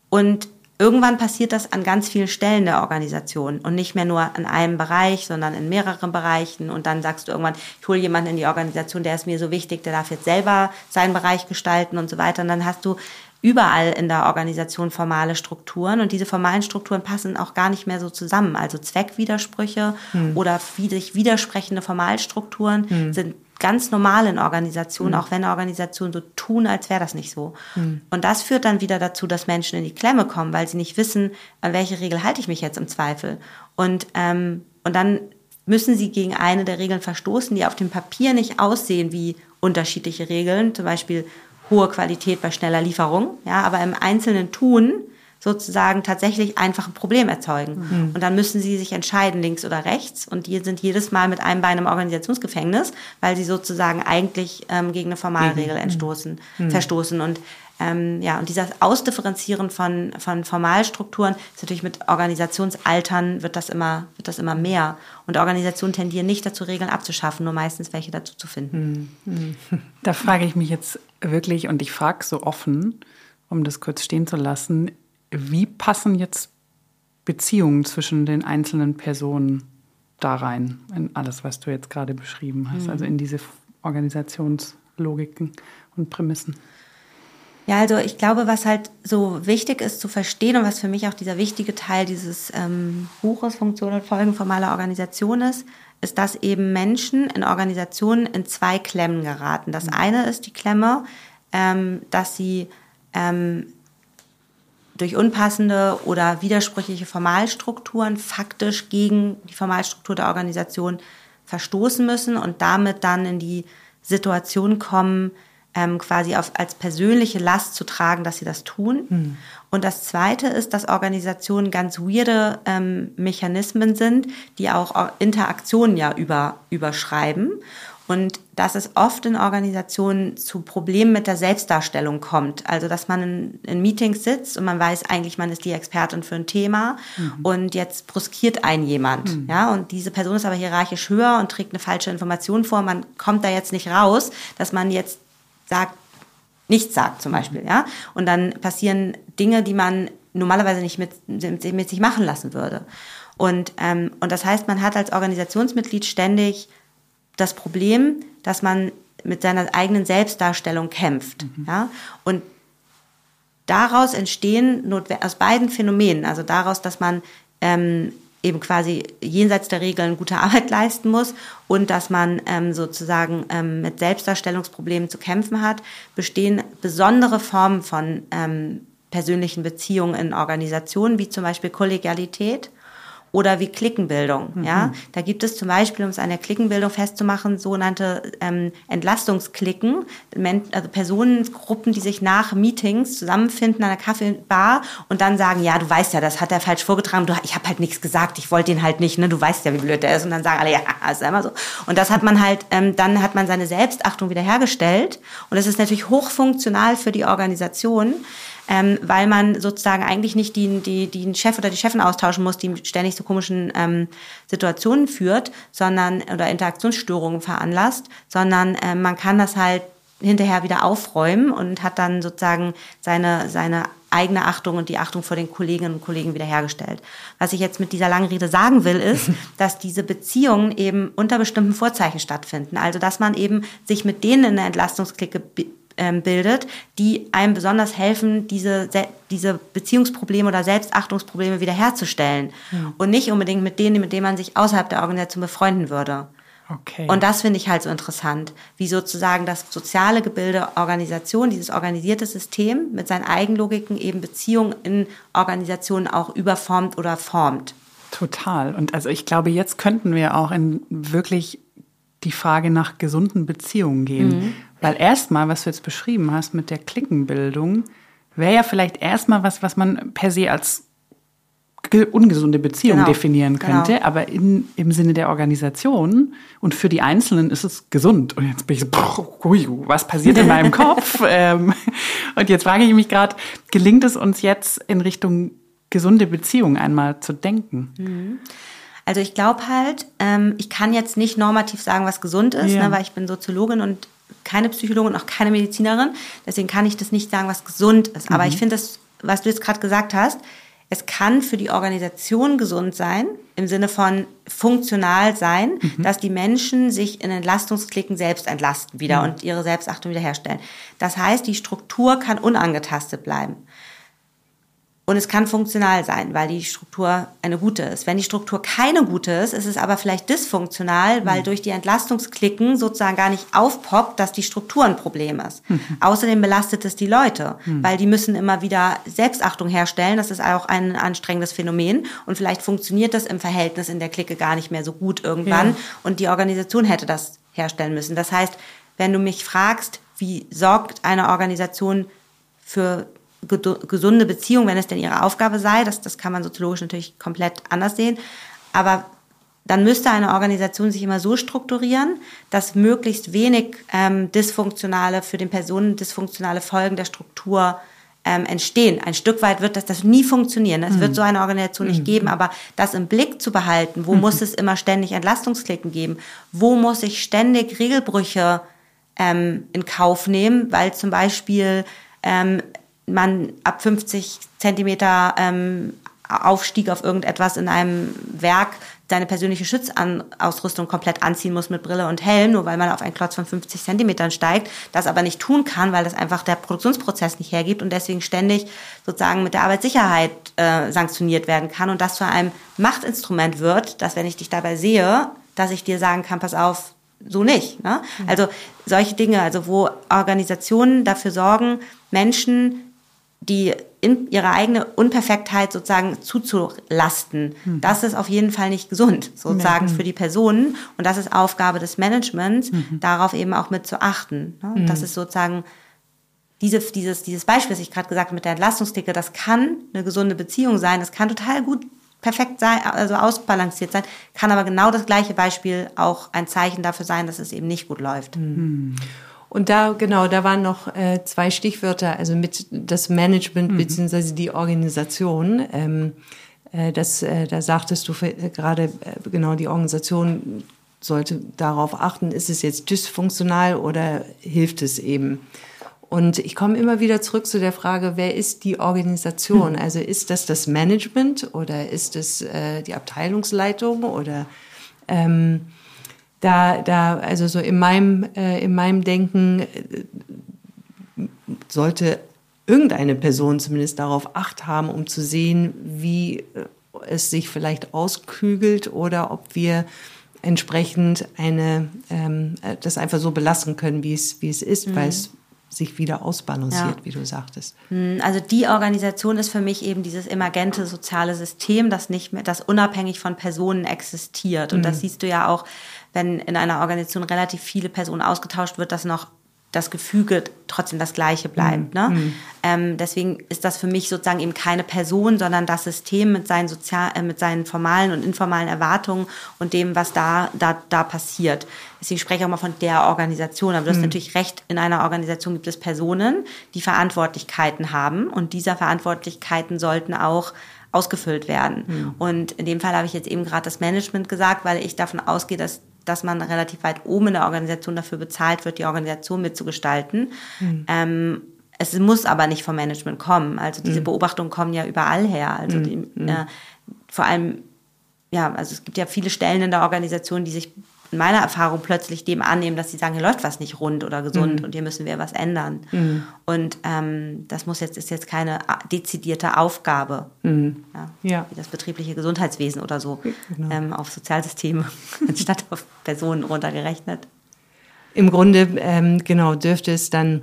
Und irgendwann passiert das an ganz vielen Stellen der Organisation und nicht mehr nur an einem Bereich, sondern in mehreren Bereichen. Und dann sagst du irgendwann, ich hole jemanden in die Organisation, der ist mir so wichtig, der darf jetzt selber seinen Bereich gestalten und so weiter. Und dann hast du überall in der Organisation formale Strukturen und diese formalen Strukturen passen auch gar nicht mehr so zusammen. Also Zweckwidersprüche hm. oder sich widersprechende Formalstrukturen hm. sind ganz normal in Organisationen, mhm. auch wenn Organisationen so tun, als wäre das nicht so. Mhm. Und das führt dann wieder dazu, dass Menschen in die Klemme kommen, weil sie nicht wissen, an welche Regel halte ich mich jetzt im Zweifel. Und, ähm, und dann müssen sie gegen eine der Regeln verstoßen, die auf dem Papier nicht aussehen wie unterschiedliche Regeln, zum Beispiel hohe Qualität bei schneller Lieferung, ja, aber im einzelnen Tun sozusagen tatsächlich einfach ein Problem erzeugen. Mhm. Und dann müssen sie sich entscheiden, links oder rechts. Und die sind jedes Mal mit einem Bein im Organisationsgefängnis, weil sie sozusagen eigentlich ähm, gegen eine Formalregel entstoßen, mhm. verstoßen. Und ähm, ja, und dieses Ausdifferenzieren von, von Formalstrukturen ist natürlich mit Organisationsaltern wird das immer, wird das immer mehr. Und Organisationen tendieren nicht dazu, Regeln abzuschaffen, nur meistens welche dazu zu finden. Mhm. Da frage ich mich jetzt wirklich, und ich frage so offen, um das kurz stehen zu lassen, wie passen jetzt Beziehungen zwischen den einzelnen Personen da rein, in alles, was du jetzt gerade beschrieben hast, mhm. also in diese Organisationslogiken und Prämissen? Ja, also ich glaube, was halt so wichtig ist zu verstehen und was für mich auch dieser wichtige Teil dieses ähm, Buches Funktion und Folgen formaler Organisation ist, ist, dass eben Menschen in Organisationen in zwei Klemmen geraten. Das mhm. eine ist die Klemme, ähm, dass sie ähm, durch unpassende oder widersprüchliche Formalstrukturen faktisch gegen die Formalstruktur der Organisation verstoßen müssen und damit dann in die Situation kommen, ähm, quasi auf, als persönliche Last zu tragen, dass sie das tun. Mhm. Und das Zweite ist, dass Organisationen ganz weirde ähm, Mechanismen sind, die auch Interaktionen ja über, überschreiben. Und dass es oft in Organisationen zu Problemen mit der Selbstdarstellung kommt. Also, dass man in, in Meetings sitzt und man weiß eigentlich, man ist die Expertin für ein Thema mhm. und jetzt bruskiert ein jemand. Mhm. Ja, und diese Person ist aber hierarchisch höher und trägt eine falsche Information vor. Man kommt da jetzt nicht raus, dass man jetzt sagt, nichts sagt zum Beispiel. Mhm. Ja, und dann passieren Dinge, die man normalerweise nicht mit, mit, mit sich machen lassen würde. Und, ähm, und das heißt, man hat als Organisationsmitglied ständig das Problem, dass man mit seiner eigenen Selbstdarstellung kämpft. Mhm. Ja? Und daraus entstehen aus beiden Phänomenen, also daraus, dass man ähm, eben quasi jenseits der Regeln gute Arbeit leisten muss und dass man ähm, sozusagen ähm, mit Selbstdarstellungsproblemen zu kämpfen hat, bestehen besondere Formen von ähm, persönlichen Beziehungen in Organisationen, wie zum Beispiel Kollegialität oder wie Klickenbildung. Mhm. Ja, da gibt es zum Beispiel, um es an der Klickenbildung festzumachen, sogenannte ähm, Entlastungsklicken, also Personengruppen, die sich nach Meetings zusammenfinden an einer Kaffeebar und dann sagen, ja, du weißt ja, das hat er falsch vorgetragen, du, ich habe halt nichts gesagt, ich wollte ihn halt nicht, ne, du weißt ja, wie blöd der ist. Und dann sagen alle, ja, ist immer so. Und das hat man halt, ähm, dann hat man seine Selbstachtung wiederhergestellt. Und das ist natürlich hochfunktional für die Organisation ähm, weil man sozusagen eigentlich nicht die, die, den Chef oder die Chefin austauschen muss, die ständig zu komischen ähm, Situationen führt, sondern oder Interaktionsstörungen veranlasst, sondern ähm, man kann das halt hinterher wieder aufräumen und hat dann sozusagen seine, seine eigene Achtung und die Achtung vor den Kolleginnen und Kollegen wiederhergestellt. Was ich jetzt mit dieser langen Rede sagen will, ist, dass diese Beziehungen eben unter bestimmten Vorzeichen stattfinden. Also, dass man eben sich mit denen in der Entlastungsklicke bildet, die einem besonders helfen, diese, diese Beziehungsprobleme oder Selbstachtungsprobleme wiederherzustellen. Mhm. Und nicht unbedingt mit denen, mit denen man sich außerhalb der Organisation befreunden würde. Okay. Und das finde ich halt so interessant, wie sozusagen das soziale Gebilde Organisation, dieses organisierte System mit seinen Eigenlogiken eben Beziehungen in Organisationen auch überformt oder formt. Total. Und also ich glaube, jetzt könnten wir auch in wirklich die Frage nach gesunden Beziehungen gehen. Mhm. Weil erstmal, was du jetzt beschrieben hast mit der Klickenbildung, wäre ja vielleicht erstmal was, was man per se als ungesunde Beziehung genau, definieren genau. könnte, genau. aber in, im Sinne der Organisation und für die Einzelnen ist es gesund. Und jetzt bin ich so, was passiert in meinem Kopf? Ähm, und jetzt frage ich mich gerade, gelingt es uns jetzt in Richtung gesunde Beziehung einmal zu denken? Mhm. Also ich glaube halt, ähm, ich kann jetzt nicht normativ sagen, was gesund ist, ja. ne, weil ich bin Soziologin und keine Psychologin und auch keine Medizinerin. Deswegen kann ich das nicht sagen, was gesund ist. Aber mhm. ich finde das, was du jetzt gerade gesagt hast, es kann für die Organisation gesund sein, im Sinne von funktional sein, mhm. dass die Menschen sich in Entlastungsklicken selbst entlasten wieder mhm. und ihre Selbstachtung wiederherstellen. Das heißt, die Struktur kann unangetastet bleiben. Und es kann funktional sein, weil die Struktur eine gute ist. Wenn die Struktur keine gute ist, ist es aber vielleicht dysfunktional, weil mhm. durch die Entlastungsklicken sozusagen gar nicht aufpoppt, dass die Struktur ein Problem ist. Mhm. Außerdem belastet es die Leute, mhm. weil die müssen immer wieder Selbstachtung herstellen. Das ist auch ein anstrengendes Phänomen. Und vielleicht funktioniert das im Verhältnis in der Clique gar nicht mehr so gut irgendwann. Ja. Und die Organisation hätte das herstellen müssen. Das heißt, wenn du mich fragst, wie sorgt eine Organisation für gesunde Beziehung, wenn es denn ihre Aufgabe sei. Das, das kann man soziologisch natürlich komplett anders sehen. Aber dann müsste eine Organisation sich immer so strukturieren, dass möglichst wenig ähm, dysfunktionale, für den Personen dysfunktionale Folgen der Struktur ähm, entstehen. Ein Stück weit wird das, das nie funktionieren. Es mhm. wird so eine Organisation nicht mhm. geben, aber das im Blick zu behalten, wo mhm. muss es immer ständig Entlastungsklicken geben? Wo muss ich ständig Regelbrüche ähm, in Kauf nehmen, weil zum Beispiel ähm, man ab 50 Zentimeter ähm, Aufstieg auf irgendetwas in einem Werk seine persönliche Schutzausrüstung komplett anziehen muss mit Brille und Helm, nur weil man auf einen Klotz von 50 Zentimetern steigt, das aber nicht tun kann, weil das einfach der Produktionsprozess nicht hergibt und deswegen ständig sozusagen mit der Arbeitssicherheit äh, sanktioniert werden kann und das zu einem Machtinstrument wird, dass wenn ich dich dabei sehe, dass ich dir sagen kann, pass auf, so nicht. Ne? Mhm. Also solche Dinge, also wo Organisationen dafür sorgen, Menschen die in ihre eigene Unperfektheit sozusagen zuzulasten. Mhm. Das ist auf jeden Fall nicht gesund, sozusagen mhm. für die Personen. Und das ist Aufgabe des Managements, mhm. darauf eben auch mit zu achten. Ne? Das ist sozusagen diese, dieses, dieses Beispiel, das ich gerade gesagt habe mit der Entlastungsdicke, das kann eine gesunde Beziehung sein, das kann total gut perfekt sein, also ausbalanciert sein, kann aber genau das gleiche Beispiel auch ein Zeichen dafür sein, dass es eben nicht gut läuft. Und da, genau, da waren noch äh, zwei Stichwörter, also mit das Management mhm. beziehungsweise die Organisation. Ähm, äh, das, äh, da sagtest du äh, gerade, äh, genau, die Organisation sollte darauf achten, ist es jetzt dysfunktional oder hilft es eben? Und ich komme immer wieder zurück zu der Frage, wer ist die Organisation? Mhm. Also ist das das Management oder ist es äh, die Abteilungsleitung oder ähm, da, da, also so in meinem, äh, in meinem Denken äh, sollte irgendeine Person zumindest darauf Acht haben, um zu sehen, wie äh, es sich vielleicht auskügelt oder ob wir entsprechend eine, ähm, äh, das einfach so belassen können, wie es, wie es ist, mhm. weil es sich wieder ausbalanciert, ja. wie du sagtest. Hm, also die Organisation ist für mich eben dieses emergente soziale System, das nicht mehr, das unabhängig von Personen existiert. Und mhm. das siehst du ja auch, wenn in einer Organisation relativ viele Personen ausgetauscht wird, dass noch das Gefüge trotzdem das gleiche bleibt. Mhm. Ne? Mhm. Ähm, deswegen ist das für mich sozusagen eben keine Person, sondern das System mit seinen, sozial, äh, mit seinen formalen und informalen Erwartungen und dem, was da, da, da passiert. Deswegen spreche ich auch mal von der Organisation. Aber du hast mhm. natürlich recht, in einer Organisation gibt es Personen, die Verantwortlichkeiten haben und diese Verantwortlichkeiten sollten auch ausgefüllt werden. Mhm. Und in dem Fall habe ich jetzt eben gerade das Management gesagt, weil ich davon ausgehe, dass dass man relativ weit oben in der Organisation dafür bezahlt wird, die Organisation mitzugestalten. Mhm. Ähm, es muss aber nicht vom Management kommen. Also diese mhm. Beobachtungen kommen ja überall her. Also die, äh, vor allem, ja, also es gibt ja viele Stellen in der Organisation, die sich in meiner Erfahrung plötzlich dem annehmen, dass sie sagen, hier läuft was nicht rund oder gesund mhm. und hier müssen wir was ändern. Mhm. Und ähm, das muss jetzt ist jetzt keine dezidierte Aufgabe, mhm. ja, ja. wie das betriebliche Gesundheitswesen oder so genau. ähm, auf Sozialsysteme anstatt auf Personen runtergerechnet. Im Grunde ähm, genau dürfte es dann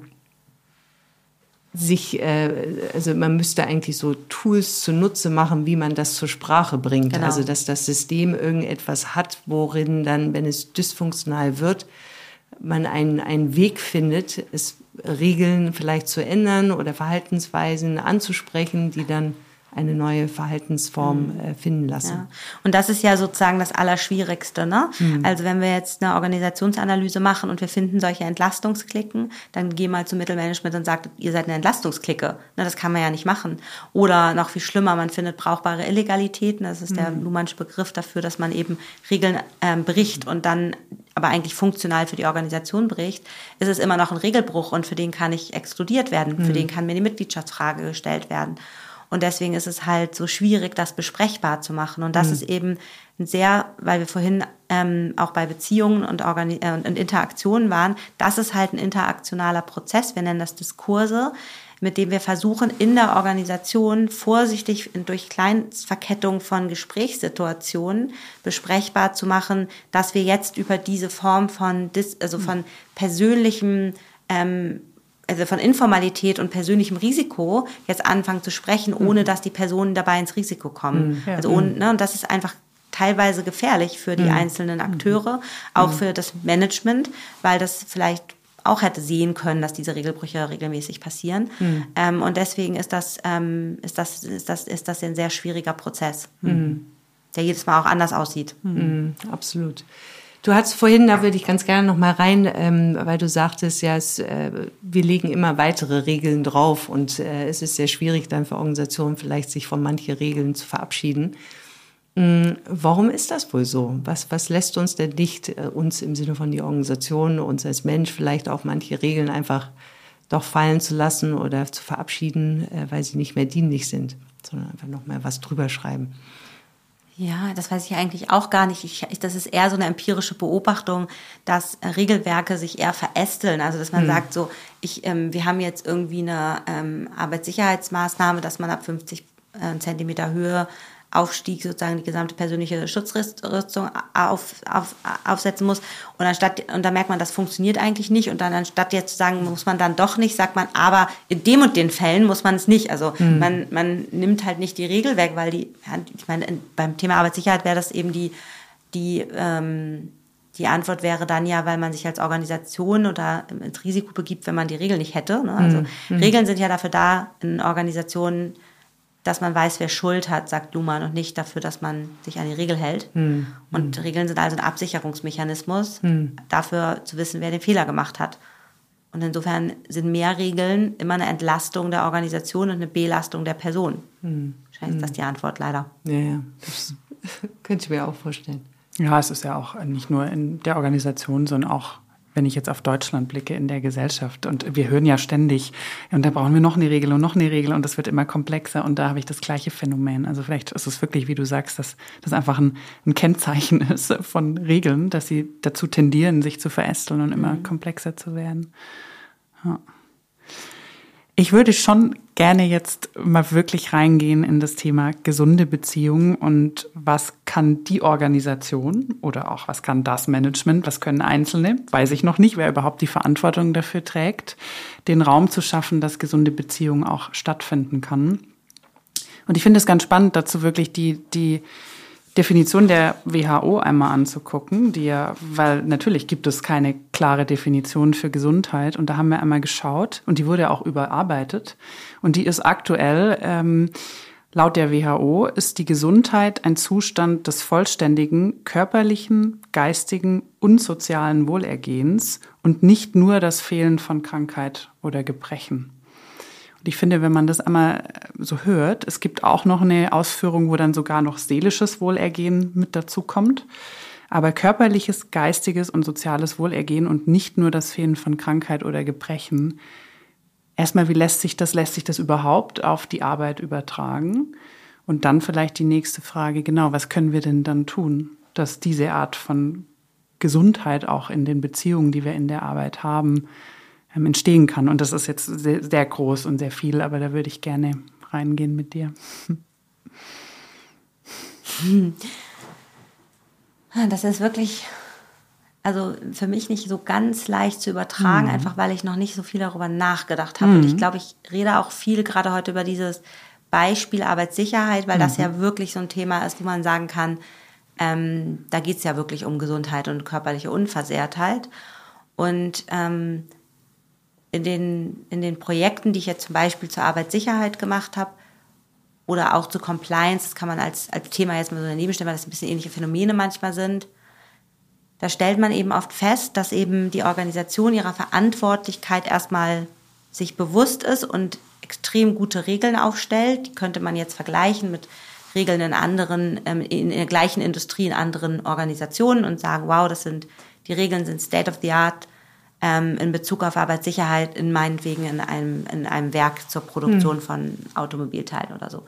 sich, äh, also man müsste eigentlich so Tools zunutze machen, wie man das zur Sprache bringt. Genau. Also dass das System irgendetwas hat, worin dann, wenn es dysfunktional wird, man einen, einen Weg findet, es Regeln vielleicht zu ändern oder Verhaltensweisen anzusprechen, die dann eine neue Verhaltensform mhm. äh, finden lassen. Ja. Und das ist ja sozusagen das Allerschwierigste. Ne? Mhm. Also wenn wir jetzt eine Organisationsanalyse machen und wir finden solche Entlastungsklicken, dann geh mal zum Mittelmanagement und sagt, ihr seid eine Entlastungsklicke. Ne, das kann man ja nicht machen. Oder noch viel schlimmer, man findet brauchbare Illegalitäten. Das ist mhm. der Luhmannsche Begriff dafür, dass man eben Regeln ähm, bricht und dann aber eigentlich funktional für die Organisation bricht, ist es immer noch ein Regelbruch und für den kann ich exkludiert werden. Für mhm. den kann mir die Mitgliedschaftsfrage gestellt werden. Und deswegen ist es halt so schwierig, das besprechbar zu machen. Und das mhm. ist eben ein sehr, weil wir vorhin ähm, auch bei Beziehungen und, Organi äh, und Interaktionen waren, das ist halt ein interaktionaler Prozess. Wir nennen das Diskurse mit dem wir versuchen, in der Organisation vorsichtig durch Kleinstverkettung von Gesprächssituationen besprechbar zu machen, dass wir jetzt über diese Form von, also von persönlichem ähm, also von Informalität und persönlichem Risiko jetzt anfangen zu sprechen, ohne mhm. dass die Personen dabei ins Risiko kommen. Mhm. Ja. Also ohne, ne, und das ist einfach teilweise gefährlich für die mhm. einzelnen Akteure, auch mhm. für das Management, weil das vielleicht auch hätte sehen können, dass diese Regelbrüche regelmäßig passieren. Mhm. Ähm, und deswegen ist das, ähm, ist, das, ist, das, ist das ein sehr schwieriger Prozess, mhm. der jedes Mal auch anders aussieht. Mhm. Absolut. Du hast vorhin, da würde ich ganz gerne noch mal rein, ähm, weil du sagtest, ja, es, äh, wir legen immer weitere Regeln drauf und äh, es ist sehr schwierig dann für Organisationen vielleicht sich von manchen Regeln zu verabschieden. Mhm. Warum ist das wohl so? Was, was lässt uns denn nicht, äh, uns im Sinne von die Organisation, uns als Mensch vielleicht auch manche Regeln einfach doch fallen zu lassen oder zu verabschieden, äh, weil sie nicht mehr dienlich sind, sondern einfach noch mal was drüber schreiben? Ja, das weiß ich eigentlich auch gar nicht. Ich, das ist eher so eine empirische Beobachtung, dass äh, Regelwerke sich eher verästeln. Also dass man hm. sagt, so, ich, ähm, wir haben jetzt irgendwie eine ähm, Arbeitssicherheitsmaßnahme, dass man ab 50 äh, Zentimeter Höhe Aufstieg sozusagen die gesamte persönliche Schutzrüstung auf, auf, aufsetzen muss. Und anstatt, und da merkt man, das funktioniert eigentlich nicht. Und dann anstatt jetzt zu sagen, muss man dann doch nicht, sagt man, aber in dem und den Fällen muss man es nicht. Also mhm. man, man nimmt halt nicht die Regel weg, weil die, ich meine, beim Thema Arbeitssicherheit wäre das eben die, die, ähm, die Antwort wäre dann ja, weil man sich als Organisation oder ins Risiko begibt, wenn man die Regel nicht hätte. Ne? Also mhm. Regeln sind ja dafür da, in Organisationen dass man weiß, wer Schuld hat, sagt Luhmann, und nicht dafür, dass man sich an die Regel hält. Hm. Und hm. Regeln sind also ein Absicherungsmechanismus, hm. dafür zu wissen, wer den Fehler gemacht hat. Und insofern sind mehr Regeln immer eine Entlastung der Organisation und eine Belastung der Person. Hm. Wahrscheinlich ist das hm. die Antwort leider. Ja, ja. Das könnte ich mir auch vorstellen. Ja, es ist ja auch nicht nur in der Organisation, sondern auch wenn ich jetzt auf Deutschland blicke in der Gesellschaft. Und wir hören ja ständig, und da brauchen wir noch eine Regel und noch eine Regel und das wird immer komplexer und da habe ich das gleiche Phänomen. Also vielleicht ist es wirklich, wie du sagst, dass das einfach ein, ein Kennzeichen ist von Regeln, dass sie dazu tendieren, sich zu verästeln und immer mhm. komplexer zu werden. Ja. Ich würde schon gerne jetzt mal wirklich reingehen in das Thema gesunde Beziehungen und was kann die Organisation oder auch was kann das Management, was können Einzelne, weiß ich noch nicht, wer überhaupt die Verantwortung dafür trägt, den Raum zu schaffen, dass gesunde Beziehungen auch stattfinden kann. Und ich finde es ganz spannend, dazu wirklich die, die Definition der WHO einmal anzugucken, die ja, weil natürlich gibt es keine klare Definition für Gesundheit und da haben wir einmal geschaut und die wurde auch überarbeitet und die ist aktuell ähm, laut der WHO ist die Gesundheit ein Zustand des vollständigen körperlichen, geistigen und sozialen Wohlergehens und nicht nur das Fehlen von Krankheit oder Gebrechen. Und ich finde, wenn man das einmal so hört, es gibt auch noch eine Ausführung, wo dann sogar noch seelisches Wohlergehen mit dazu kommt. Aber körperliches, geistiges und soziales Wohlergehen und nicht nur das Fehlen von Krankheit oder Gebrechen. Erstmal, wie lässt sich das, lässt sich das überhaupt auf die Arbeit übertragen? Und dann vielleicht die nächste Frage, genau, was können wir denn dann tun, dass diese Art von Gesundheit auch in den Beziehungen, die wir in der Arbeit haben, entstehen kann. Und das ist jetzt sehr, sehr groß und sehr viel, aber da würde ich gerne reingehen mit dir. Das ist wirklich, also für mich nicht so ganz leicht zu übertragen, mhm. einfach weil ich noch nicht so viel darüber nachgedacht habe. Mhm. Und ich glaube, ich rede auch viel gerade heute über dieses Beispiel Arbeitssicherheit, weil mhm. das ja wirklich so ein Thema ist, wo man sagen kann, ähm, da geht es ja wirklich um Gesundheit und körperliche Unversehrtheit. Und ähm, in den, in den Projekten, die ich jetzt zum Beispiel zur Arbeitssicherheit gemacht habe, oder auch zu Compliance, das kann man als, als Thema jetzt mal so daneben stellen, weil das ein bisschen ähnliche Phänomene manchmal sind. Da stellt man eben oft fest, dass eben die Organisation ihrer Verantwortlichkeit erstmal sich bewusst ist und extrem gute Regeln aufstellt. Die könnte man jetzt vergleichen mit Regeln in anderen, ähm, in der gleichen Industrie, in anderen Organisationen und sagen, wow, das sind, die Regeln sind State of the Art, ähm, in Bezug auf Arbeitssicherheit in meinetwegen in einem, in einem Werk zur Produktion hm. von Automobilteilen oder so.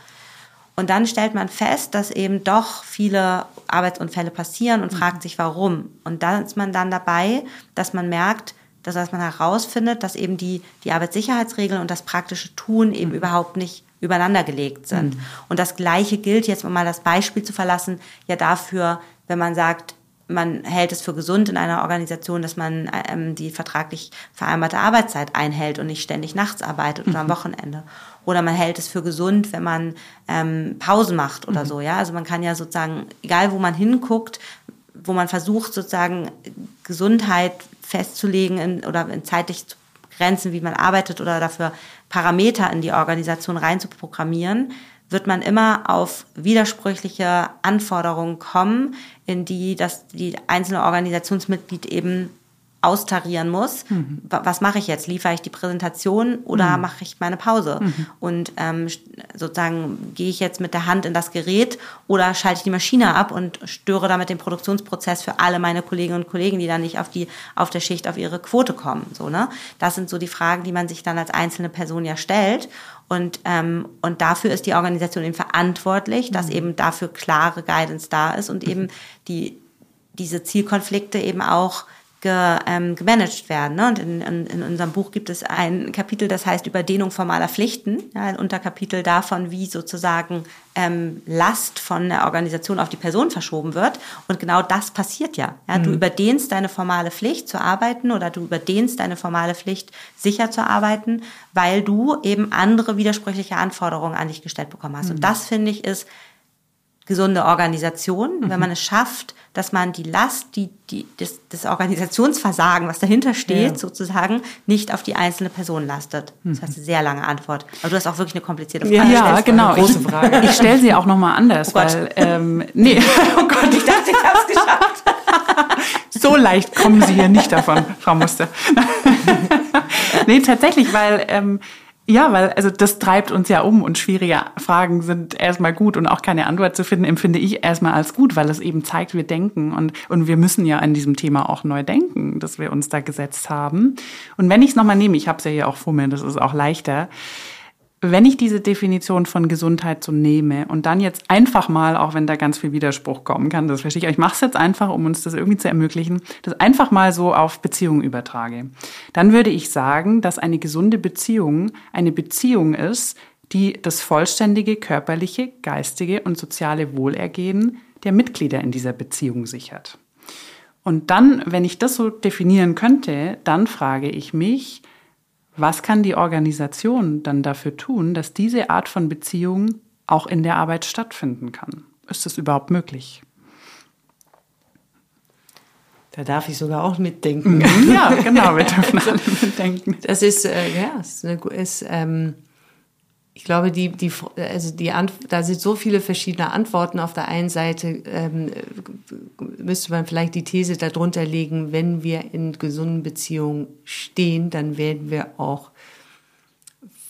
Und dann stellt man fest, dass eben doch viele Arbeitsunfälle passieren und mhm. fragt sich, warum. Und da ist man dann dabei, dass man merkt, dass man herausfindet, dass eben die, die Arbeitssicherheitsregeln und das praktische Tun eben mhm. überhaupt nicht übereinander gelegt sind. Mhm. Und das Gleiche gilt jetzt, um mal das Beispiel zu verlassen, ja dafür, wenn man sagt, man hält es für gesund in einer Organisation, dass man ähm, die vertraglich vereinbarte Arbeitszeit einhält und nicht ständig nachts arbeitet oder am mhm. Wochenende. Oder man hält es für gesund, wenn man ähm, Pausen macht oder mhm. so. Ja, also man kann ja sozusagen, egal wo man hinguckt, wo man versucht sozusagen Gesundheit festzulegen in, oder in zeitlich zu Grenzen, wie man arbeitet oder dafür Parameter in die Organisation rein zu programmieren, wird man immer auf widersprüchliche Anforderungen kommen, in die das die einzelne Organisationsmitglied eben austarieren muss. Mhm. Was mache ich jetzt? Liefere ich die Präsentation oder mhm. mache ich meine Pause? Mhm. Und ähm, sozusagen gehe ich jetzt mit der Hand in das Gerät oder schalte ich die Maschine ab und störe damit den Produktionsprozess für alle meine Kolleginnen und Kollegen, die dann nicht auf die auf der Schicht auf ihre Quote kommen. So ne? Das sind so die Fragen, die man sich dann als einzelne Person ja stellt. Und, ähm, und dafür ist die Organisation eben verantwortlich, dass mhm. eben dafür klare Guidance da ist und eben die, diese Zielkonflikte eben auch ge, ähm, gemanagt werden. Ne? Und in, in, in unserem Buch gibt es ein Kapitel, das heißt Überdehnung formaler Pflichten, ja, ein Unterkapitel davon, wie sozusagen ähm, Last von der Organisation auf die Person verschoben wird. Und genau das passiert ja. ja? Du mhm. überdehnst deine formale Pflicht zu arbeiten oder du überdehnst deine formale Pflicht sicher zu arbeiten, weil du eben andere widersprüchliche Anforderungen an dich gestellt bekommen hast. Mhm. Und das finde ich ist gesunde Organisation, mhm. wenn man es schafft, dass man die Last, die, die, das, das Organisationsversagen, was dahinter steht, ja. sozusagen, nicht auf die einzelne Person lastet. Das heißt, eine sehr lange Antwort. Aber du hast auch wirklich eine komplizierte Frage. Ja, ja genau. große Frage. Ich, ich stelle sie auch nochmal anders, oh weil, ähm, nee, oh Gott, ich dachte, ich habe es geschafft. so leicht kommen Sie hier nicht davon, Frau Muster. nee, tatsächlich, weil, ähm, ja, weil also das treibt uns ja um und schwierige Fragen sind erstmal gut und auch keine Antwort zu finden, empfinde ich erstmal als gut, weil es eben zeigt, wir denken und, und wir müssen ja an diesem Thema auch neu denken, dass wir uns da gesetzt haben. Und wenn ich es nochmal nehme, ich habe es ja hier auch vor mir, das ist auch leichter, wenn ich diese Definition von Gesundheit so nehme und dann jetzt einfach mal, auch wenn da ganz viel Widerspruch kommen kann, das verstehe ich, aber ich mache es jetzt einfach, um uns das irgendwie zu ermöglichen, das einfach mal so auf Beziehungen übertrage, dann würde ich sagen, dass eine gesunde Beziehung eine Beziehung ist, die das vollständige körperliche, geistige und soziale Wohlergehen der Mitglieder in dieser Beziehung sichert. Und dann, wenn ich das so definieren könnte, dann frage ich mich, was kann die Organisation dann dafür tun, dass diese Art von Beziehung auch in der Arbeit stattfinden kann? Ist das überhaupt möglich? Da darf ich sogar auch mitdenken. Ja, genau, wir dürfen alle mitdenken. Das ist, äh, ja, ist, eine, ist ähm, ich glaube, die, die, also die da sind so viele verschiedene Antworten. Auf der einen Seite ähm, müsste man vielleicht die These darunter legen, wenn wir in gesunden Beziehungen stehen, dann werden wir auch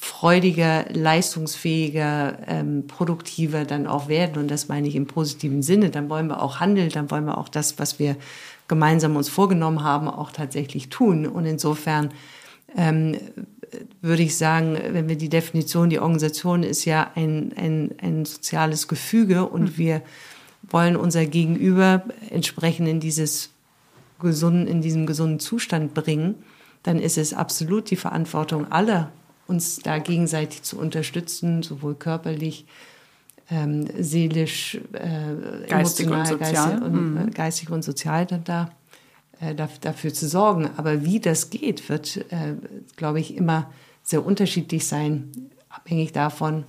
freudiger, leistungsfähiger, ähm, produktiver dann auch werden. Und das meine ich im positiven Sinne. Dann wollen wir auch handeln, dann wollen wir auch das, was wir gemeinsam uns vorgenommen haben, auch tatsächlich tun. Und insofern ähm, würde ich sagen, wenn wir die Definition, die Organisation ist ja ein, ein, ein soziales Gefüge und mhm. wir wollen unser Gegenüber entsprechend in dieses gesunden, in diesem gesunden Zustand bringen, dann ist es absolut die Verantwortung aller, uns da gegenseitig zu unterstützen, sowohl körperlich, ähm, seelisch, äh, geistig emotional, und sozial. Geistig und, mhm. Äh, geistig und sozial dann da dafür zu sorgen. Aber wie das geht, wird, äh, glaube ich, immer sehr unterschiedlich sein, abhängig davon,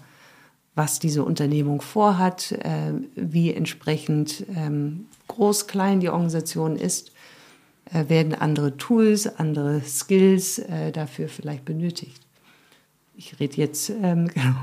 was diese Unternehmung vorhat, äh, wie entsprechend ähm, groß, klein die Organisation ist, werden andere Tools, andere Skills dafür vielleicht benötigt. Ich rede jetzt, ähm, genau,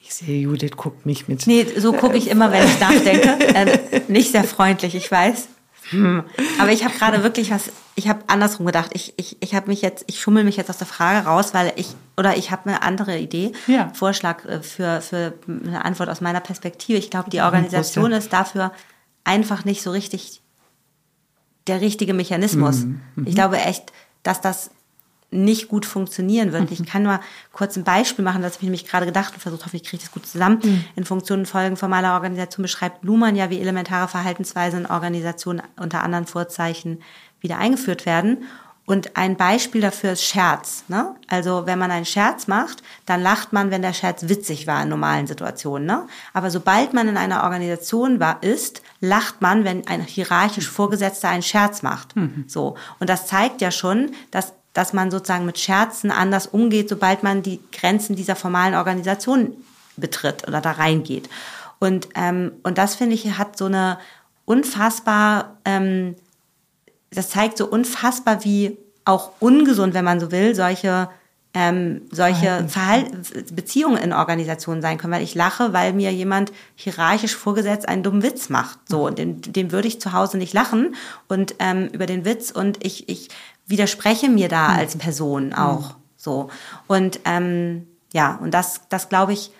ich sehe, Judith guckt mich mit. Nee, so gucke ich immer, wenn ich nachdenke. äh, nicht sehr freundlich, ich weiß. Hm. Aber ich habe gerade wirklich was, ich habe andersrum gedacht. Ich, ich, ich habe mich jetzt, ich schummel mich jetzt aus der Frage raus, weil ich, oder ich habe eine andere Idee, ja. Vorschlag äh, für, für eine Antwort aus meiner Perspektive. Ich glaube, die Organisation ist dafür einfach nicht so richtig der richtige Mechanismus. Mhm. Mhm. Ich glaube echt, dass das nicht gut funktionieren wird. Mhm. Ich kann mal kurz ein Beispiel machen, das habe ich nämlich gerade gedacht und versucht, hoffe ich kriege das gut zusammen. Mhm. In Funktionen Folgen formaler Organisation beschreibt Luhmann ja, wie elementare Verhaltensweisen in Organisationen unter anderen Vorzeichen wieder eingeführt werden. Und ein Beispiel dafür ist Scherz. Ne? Also wenn man einen Scherz macht, dann lacht man, wenn der Scherz witzig war in normalen Situationen. Ne? Aber sobald man in einer Organisation war, ist, lacht man, wenn ein hierarchisch Vorgesetzter einen Scherz macht. Mhm. So. Und das zeigt ja schon, dass dass man sozusagen mit Scherzen anders umgeht, sobald man die Grenzen dieser formalen Organisation betritt oder da reingeht. Und, ähm, und das finde ich hat so eine unfassbar, ähm, das zeigt so unfassbar, wie auch ungesund, wenn man so will, solche ähm, solche Verhalt Beziehungen in Organisationen sein können, weil ich lache, weil mir jemand hierarchisch vorgesetzt einen dummen Witz macht. So, und den, den würde ich zu Hause nicht lachen und ähm, über den Witz und ich, ich widerspreche mir da als Person auch. So. Und ähm, ja, und das, das glaube ich,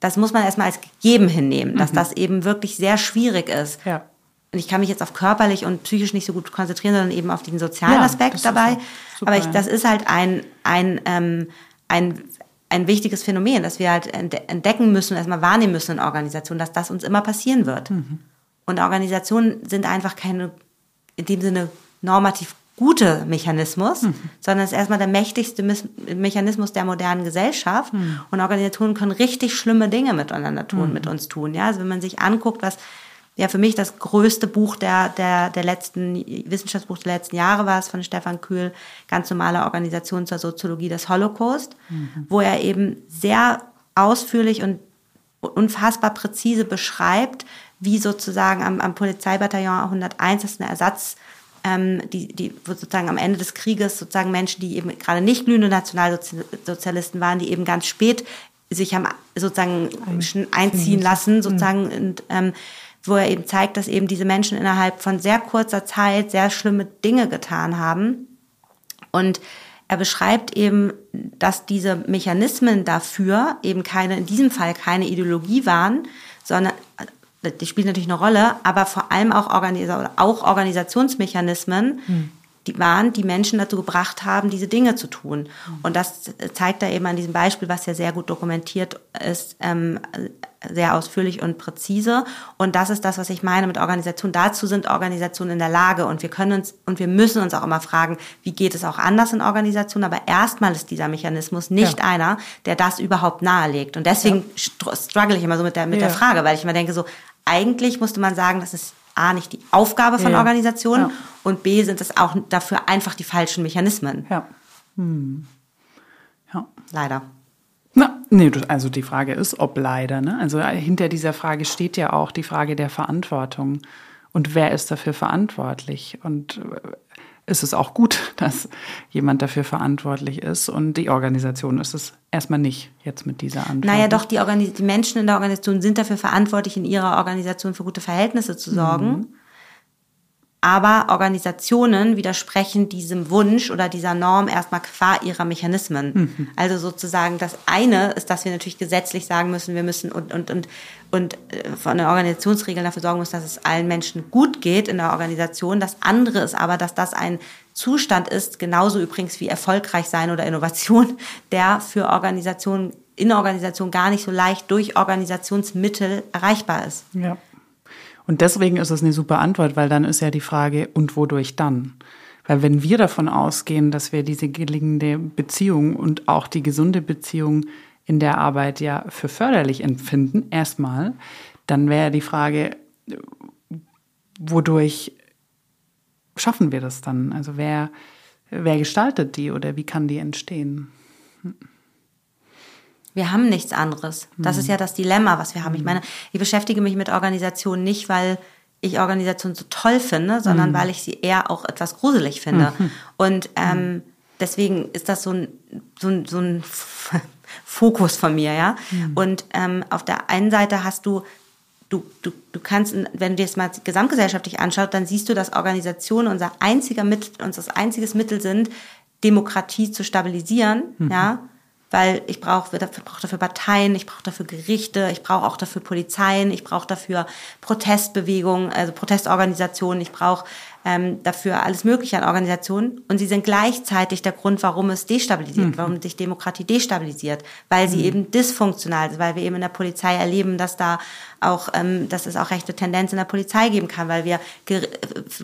das muss man erstmal als gegeben hinnehmen, dass mhm. das eben wirklich sehr schwierig ist. Ja. Und ich kann mich jetzt auf körperlich und psychisch nicht so gut konzentrieren, sondern eben auf den sozialen ja, Aspekt dabei. Super, Aber ich, das ist halt ein, ein, ähm, ein, ein wichtiges Phänomen, dass wir halt entdecken müssen, erstmal wahrnehmen müssen in Organisationen, dass das uns immer passieren wird. Mhm. Und Organisationen sind einfach keine, in dem Sinne normativ gute Mechanismus, mhm. sondern es ist erstmal der mächtigste Mechanismus der modernen Gesellschaft. Mhm. Und Organisationen können richtig schlimme Dinge miteinander tun, mhm. mit uns tun. Ja, also wenn man sich anguckt, was ja für mich das größte Buch der, der, der letzten, Wissenschaftsbuch der letzten Jahre war es von Stefan Kühl, ganz normale Organisation zur Soziologie des Holocaust, mhm. wo er eben sehr ausführlich und unfassbar präzise beschreibt, wie sozusagen am, am Polizeibataillon 101, das ist eine Ersatz, ähm, die, die sozusagen am Ende des Krieges sozusagen Menschen, die eben gerade nicht glühende Nationalsozialisten waren, die eben ganz spät sich haben sozusagen einziehen lassen, sozusagen, und, ähm, wo er eben zeigt, dass eben diese Menschen innerhalb von sehr kurzer Zeit sehr schlimme Dinge getan haben. Und er beschreibt eben, dass diese Mechanismen dafür eben keine, in diesem Fall keine Ideologie waren, sondern die spielt natürlich eine Rolle, aber vor allem auch, Organisa auch Organisationsmechanismen, hm. die waren, die Menschen dazu gebracht haben, diese Dinge zu tun. Und das zeigt er eben an diesem Beispiel, was ja sehr gut dokumentiert ist, ähm, sehr ausführlich und präzise. Und das ist das, was ich meine mit Organisation. Dazu sind Organisationen in der Lage. Und wir können uns und wir müssen uns auch immer fragen, wie geht es auch anders in Organisationen. Aber erstmal ist dieser Mechanismus nicht ja. einer, der das überhaupt nahelegt. Und deswegen ja. struggle ich immer so mit der, mit ja. der Frage, weil ich immer denke so, eigentlich musste man sagen, das ist A, nicht die Aufgabe von ja. Organisationen ja. und B, sind es auch dafür einfach die falschen Mechanismen. Ja. Hm. ja. Leider. Na, nee, also die Frage ist, ob leider. Ne? Also hinter dieser Frage steht ja auch die Frage der Verantwortung. Und wer ist dafür verantwortlich? Und äh, ist es auch gut, dass jemand dafür verantwortlich ist. Und die Organisation ist es erstmal nicht jetzt mit dieser Antwort. Naja, doch, die, Organis die Menschen in der Organisation sind dafür verantwortlich, in ihrer Organisation für gute Verhältnisse zu sorgen. Mhm. Aber Organisationen widersprechen diesem Wunsch oder dieser Norm erstmal qua ihrer Mechanismen. Mhm. Also sozusagen das eine ist, dass wir natürlich gesetzlich sagen müssen, wir müssen und, und, und, und äh, von der Organisationsregel dafür sorgen müssen, dass es allen Menschen gut geht in der Organisation. Das andere ist aber, dass das ein Zustand ist, genauso übrigens wie erfolgreich sein oder Innovation, der für Organisationen in der Organisation gar nicht so leicht durch Organisationsmittel erreichbar ist. Ja. Und deswegen ist es eine super Antwort, weil dann ist ja die Frage, und wodurch dann? Weil wenn wir davon ausgehen, dass wir diese gelingende Beziehung und auch die gesunde Beziehung in der Arbeit ja für förderlich empfinden, erstmal, dann wäre die Frage, wodurch schaffen wir das dann? Also wer, wer gestaltet die oder wie kann die entstehen? Hm. Wir haben nichts anderes. Das ist hm. ja das Dilemma, was wir haben. Ich hm. meine, ich beschäftige mich mit Organisationen nicht, weil ich Organisationen so toll finde, sondern mhm. weil ich sie eher auch etwas gruselig finde. Mhm. Und ähm, deswegen ist das so ein, so ein, so ein Fokus von mir, ja. Mhm. Und ähm, auf der einen Seite hast du Du, du, du kannst, wenn du dir das mal gesamtgesellschaftlich anschaust, dann siehst du, dass Organisationen unser einziger Mittel, unser einziges Mittel sind, Demokratie zu stabilisieren, mhm. ja, weil ich brauche brauch dafür Parteien, ich brauche dafür Gerichte, ich brauche auch dafür Polizeien, ich brauche dafür Protestbewegungen, also Protestorganisationen, ich brauche ähm, dafür alles Mögliche an Organisationen und sie sind gleichzeitig der Grund, warum es destabilisiert, mhm. warum sich Demokratie destabilisiert, weil sie mhm. eben dysfunktional sind, weil wir eben in der Polizei erleben, dass da auch, ähm, dass es auch rechte Tendenzen in der Polizei geben kann, weil wir ger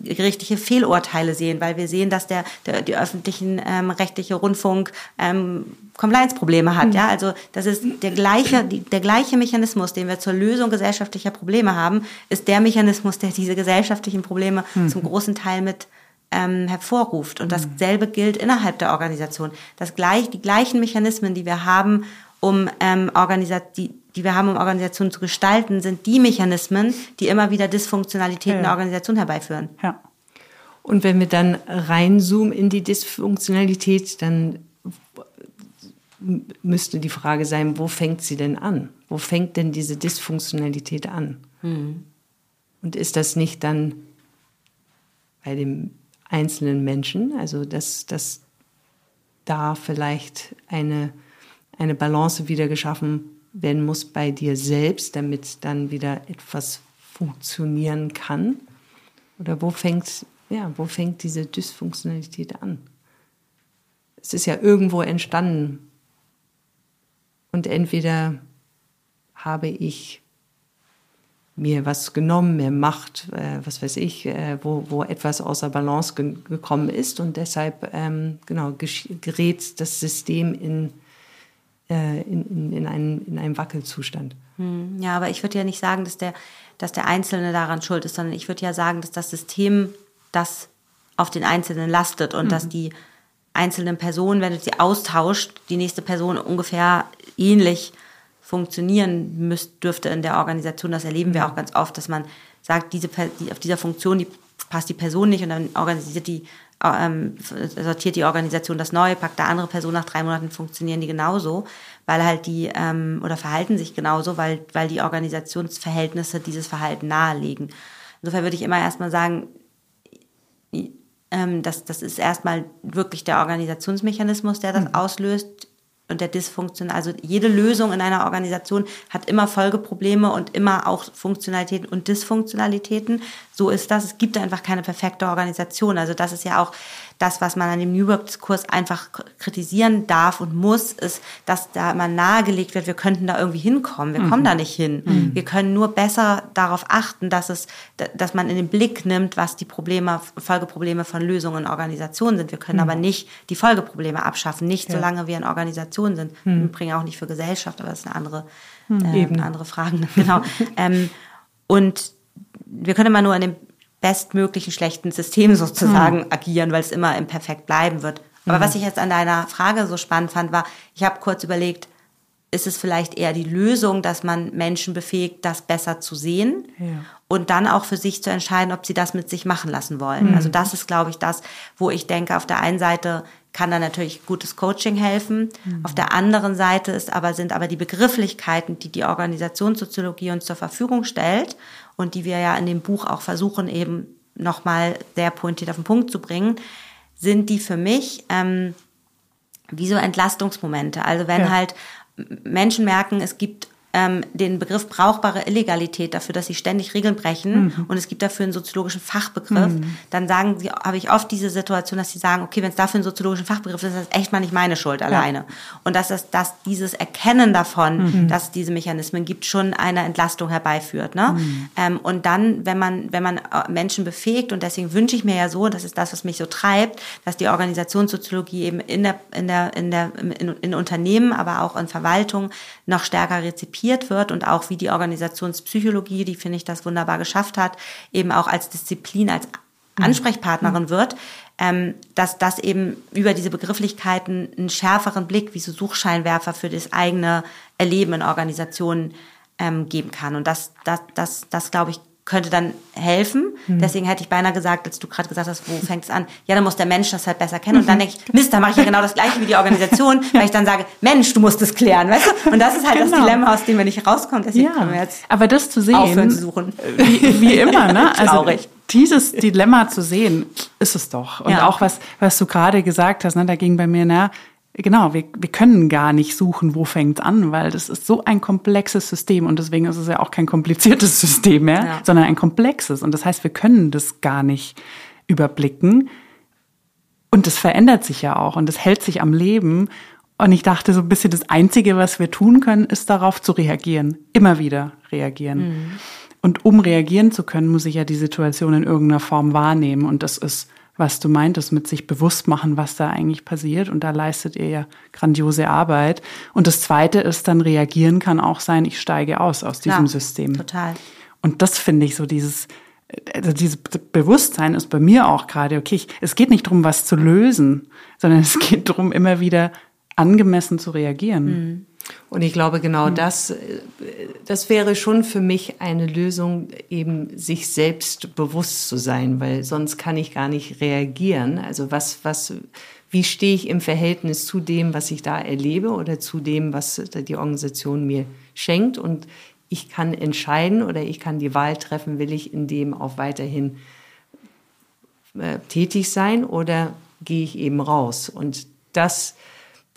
gerichtliche Fehlurteile sehen, weil wir sehen, dass der, der die öffentlichen ähm, rechtliche Rundfunk ähm, Compliance-Probleme hat. Mhm. Ja, also das ist der gleiche, die, der gleiche Mechanismus, den wir zur Lösung gesellschaftlicher Probleme haben, ist der Mechanismus, der diese gesellschaftlichen Probleme mhm. zum großen Teil mit ähm, hervorruft. Und dasselbe gilt innerhalb der Organisation. Das gleich, die gleichen Mechanismen, die wir haben, um ähm, Organisat die, die wir haben, um Organisationen zu gestalten, sind die Mechanismen, die immer wieder Dysfunktionalitäten ja. der Organisation herbeiführen. Ja. Und wenn wir dann reinzoomen in die Dysfunktionalität, dann müsste die Frage sein, wo fängt sie denn an? Wo fängt denn diese Dysfunktionalität an? Mhm. Und ist das nicht dann bei dem einzelnen Menschen, also dass, dass da vielleicht eine, eine Balance wieder geschaffen werden muss bei dir selbst, damit dann wieder etwas funktionieren kann? Oder wo fängt, ja, wo fängt diese Dysfunktionalität an? Es ist ja irgendwo entstanden. Und entweder habe ich mir was genommen, mehr Macht, äh, was weiß ich, äh, wo, wo etwas außer Balance ge gekommen ist und deshalb ähm, genau gerät das System in äh, in, in, in, einen, in einen Wackelzustand. Hm, ja, aber ich würde ja nicht sagen, dass der, dass der Einzelne daran schuld ist, sondern ich würde ja sagen, dass das System das auf den Einzelnen lastet und mhm. dass die einzelnen Personen, wenn du sie austauscht, die nächste Person ungefähr ähnlich funktionieren müsst, dürfte in der Organisation. Das erleben wir auch ganz oft, dass man sagt, diese, die, auf dieser Funktion die passt die Person nicht und dann organisiert die ähm, sortiert die Organisation das neu, packt da andere Person nach drei Monaten funktionieren die genauso, weil halt die ähm, oder verhalten sich genauso, weil weil die Organisationsverhältnisse dieses Verhalten nahelegen. Insofern würde ich immer erstmal sagen, ähm, das, das ist erstmal wirklich der Organisationsmechanismus, der das mhm. auslöst und der Dysfunktion. Also jede Lösung in einer Organisation hat immer Folgeprobleme und immer auch Funktionalitäten und Dysfunktionalitäten. So ist das. Es gibt einfach keine perfekte Organisation. Also das ist ja auch das, was man an dem New Work-Diskurs einfach kritisieren darf und muss, ist, dass da immer nahegelegt wird, wir könnten da irgendwie hinkommen. Wir mhm. kommen da nicht hin. Mhm. Wir können nur besser darauf achten, dass es, dass man in den Blick nimmt, was die Probleme, Folgeprobleme von Lösungen in Organisationen sind. Wir können mhm. aber nicht die Folgeprobleme abschaffen, nicht ja. solange wir in Organisationen sind. Mhm. Im Übrigen auch nicht für Gesellschaft, aber das ist eine andere, mhm. äh, eine andere Frage. genau. ähm, und wir können immer nur in dem bestmöglichen schlechten System sozusagen hm. agieren, weil es immer imperfekt bleiben wird. Aber mhm. was ich jetzt an deiner Frage so spannend fand, war, ich habe kurz überlegt, ist es vielleicht eher die Lösung, dass man Menschen befähigt, das besser zu sehen ja. und dann auch für sich zu entscheiden, ob sie das mit sich machen lassen wollen. Mhm. Also das ist, glaube ich, das, wo ich denke, auf der einen Seite kann da natürlich gutes Coaching helfen. Mhm. Auf der anderen Seite ist aber, sind aber die Begrifflichkeiten, die die Organisationssoziologie uns zur Verfügung stellt und die wir ja in dem Buch auch versuchen eben nochmal sehr pointiert auf den Punkt zu bringen, sind die für mich ähm, wie so Entlastungsmomente. Also wenn ja. halt Menschen merken, es gibt ähm, den Begriff brauchbare Illegalität dafür, dass sie ständig Regeln brechen mhm. und es gibt dafür einen soziologischen Fachbegriff, mhm. dann sagen sie, habe ich oft diese Situation, dass sie sagen, okay, wenn es dafür einen soziologischen Fachbegriff ist, ist das echt mal nicht meine Schuld alleine. Ja. Und dass es, dass dieses Erkennen davon, mhm. dass es diese Mechanismen gibt, schon eine Entlastung herbeiführt. Ne? Mhm. Ähm, und dann, wenn man, wenn man äh, Menschen befähigt, und deswegen wünsche ich mir ja so, das ist das, was mich so treibt, dass die Organisationssoziologie eben in der, in der, in der, in, in Unternehmen, aber auch in Verwaltung noch stärker rezipiert konzipiert wird und auch wie die Organisationspsychologie, die finde ich das wunderbar geschafft hat, eben auch als Disziplin, als mhm. Ansprechpartnerin mhm. wird, ähm, dass das eben über diese Begrifflichkeiten einen schärferen Blick wie so Suchscheinwerfer für das eigene Erleben in Organisationen ähm, geben kann. Und das, das, das, das glaube ich, könnte dann helfen. Mhm. Deswegen hätte ich beinahe gesagt, als du gerade gesagt hast, wo fängt es an? Ja, dann muss der Mensch das halt besser kennen. Und dann denke ich, Mist, dann mache ich ja genau das Gleiche wie die Organisation, weil ich dann sage, Mensch, du musst es klären, weißt du? Und das ist halt genau. das Dilemma, aus dem wir nicht rauskommen. Deswegen ja. können wir jetzt Aber das zu sehen, aufhören zu suchen. Wie, wie immer, ne? Also, Traurig. Dieses Dilemma zu sehen, ist es doch. Und ja. auch was, was du gerade gesagt hast, ne, da ging bei mir, na, Genau, wir, wir können gar nicht suchen, wo fängt's an, weil das ist so ein komplexes System und deswegen ist es ja auch kein kompliziertes System mehr, ja. sondern ein komplexes. Und das heißt, wir können das gar nicht überblicken. Und das verändert sich ja auch und das hält sich am Leben. Und ich dachte so ein bisschen, das Einzige, was wir tun können, ist darauf zu reagieren. Immer wieder reagieren. Mhm. Und um reagieren zu können, muss ich ja die Situation in irgendeiner Form wahrnehmen. Und das ist, was du meintest, mit sich bewusst machen, was da eigentlich passiert. Und da leistet ihr ja grandiose Arbeit. Und das Zweite ist dann reagieren kann auch sein, ich steige aus aus diesem ja, System. Total. Und das finde ich so dieses, also dieses Bewusstsein ist bei mir auch gerade, okay, ich, es geht nicht darum, was zu lösen, sondern es geht darum, immer wieder angemessen zu reagieren. Mhm. Und ich glaube, genau mhm. das, das wäre schon für mich eine Lösung, eben sich selbst bewusst zu sein, weil sonst kann ich gar nicht reagieren. Also was, was, wie stehe ich im Verhältnis zu dem, was ich da erlebe oder zu dem, was die Organisation mir schenkt? Und ich kann entscheiden oder ich kann die Wahl treffen, will ich in dem auch weiterhin äh, tätig sein oder gehe ich eben raus? Und das,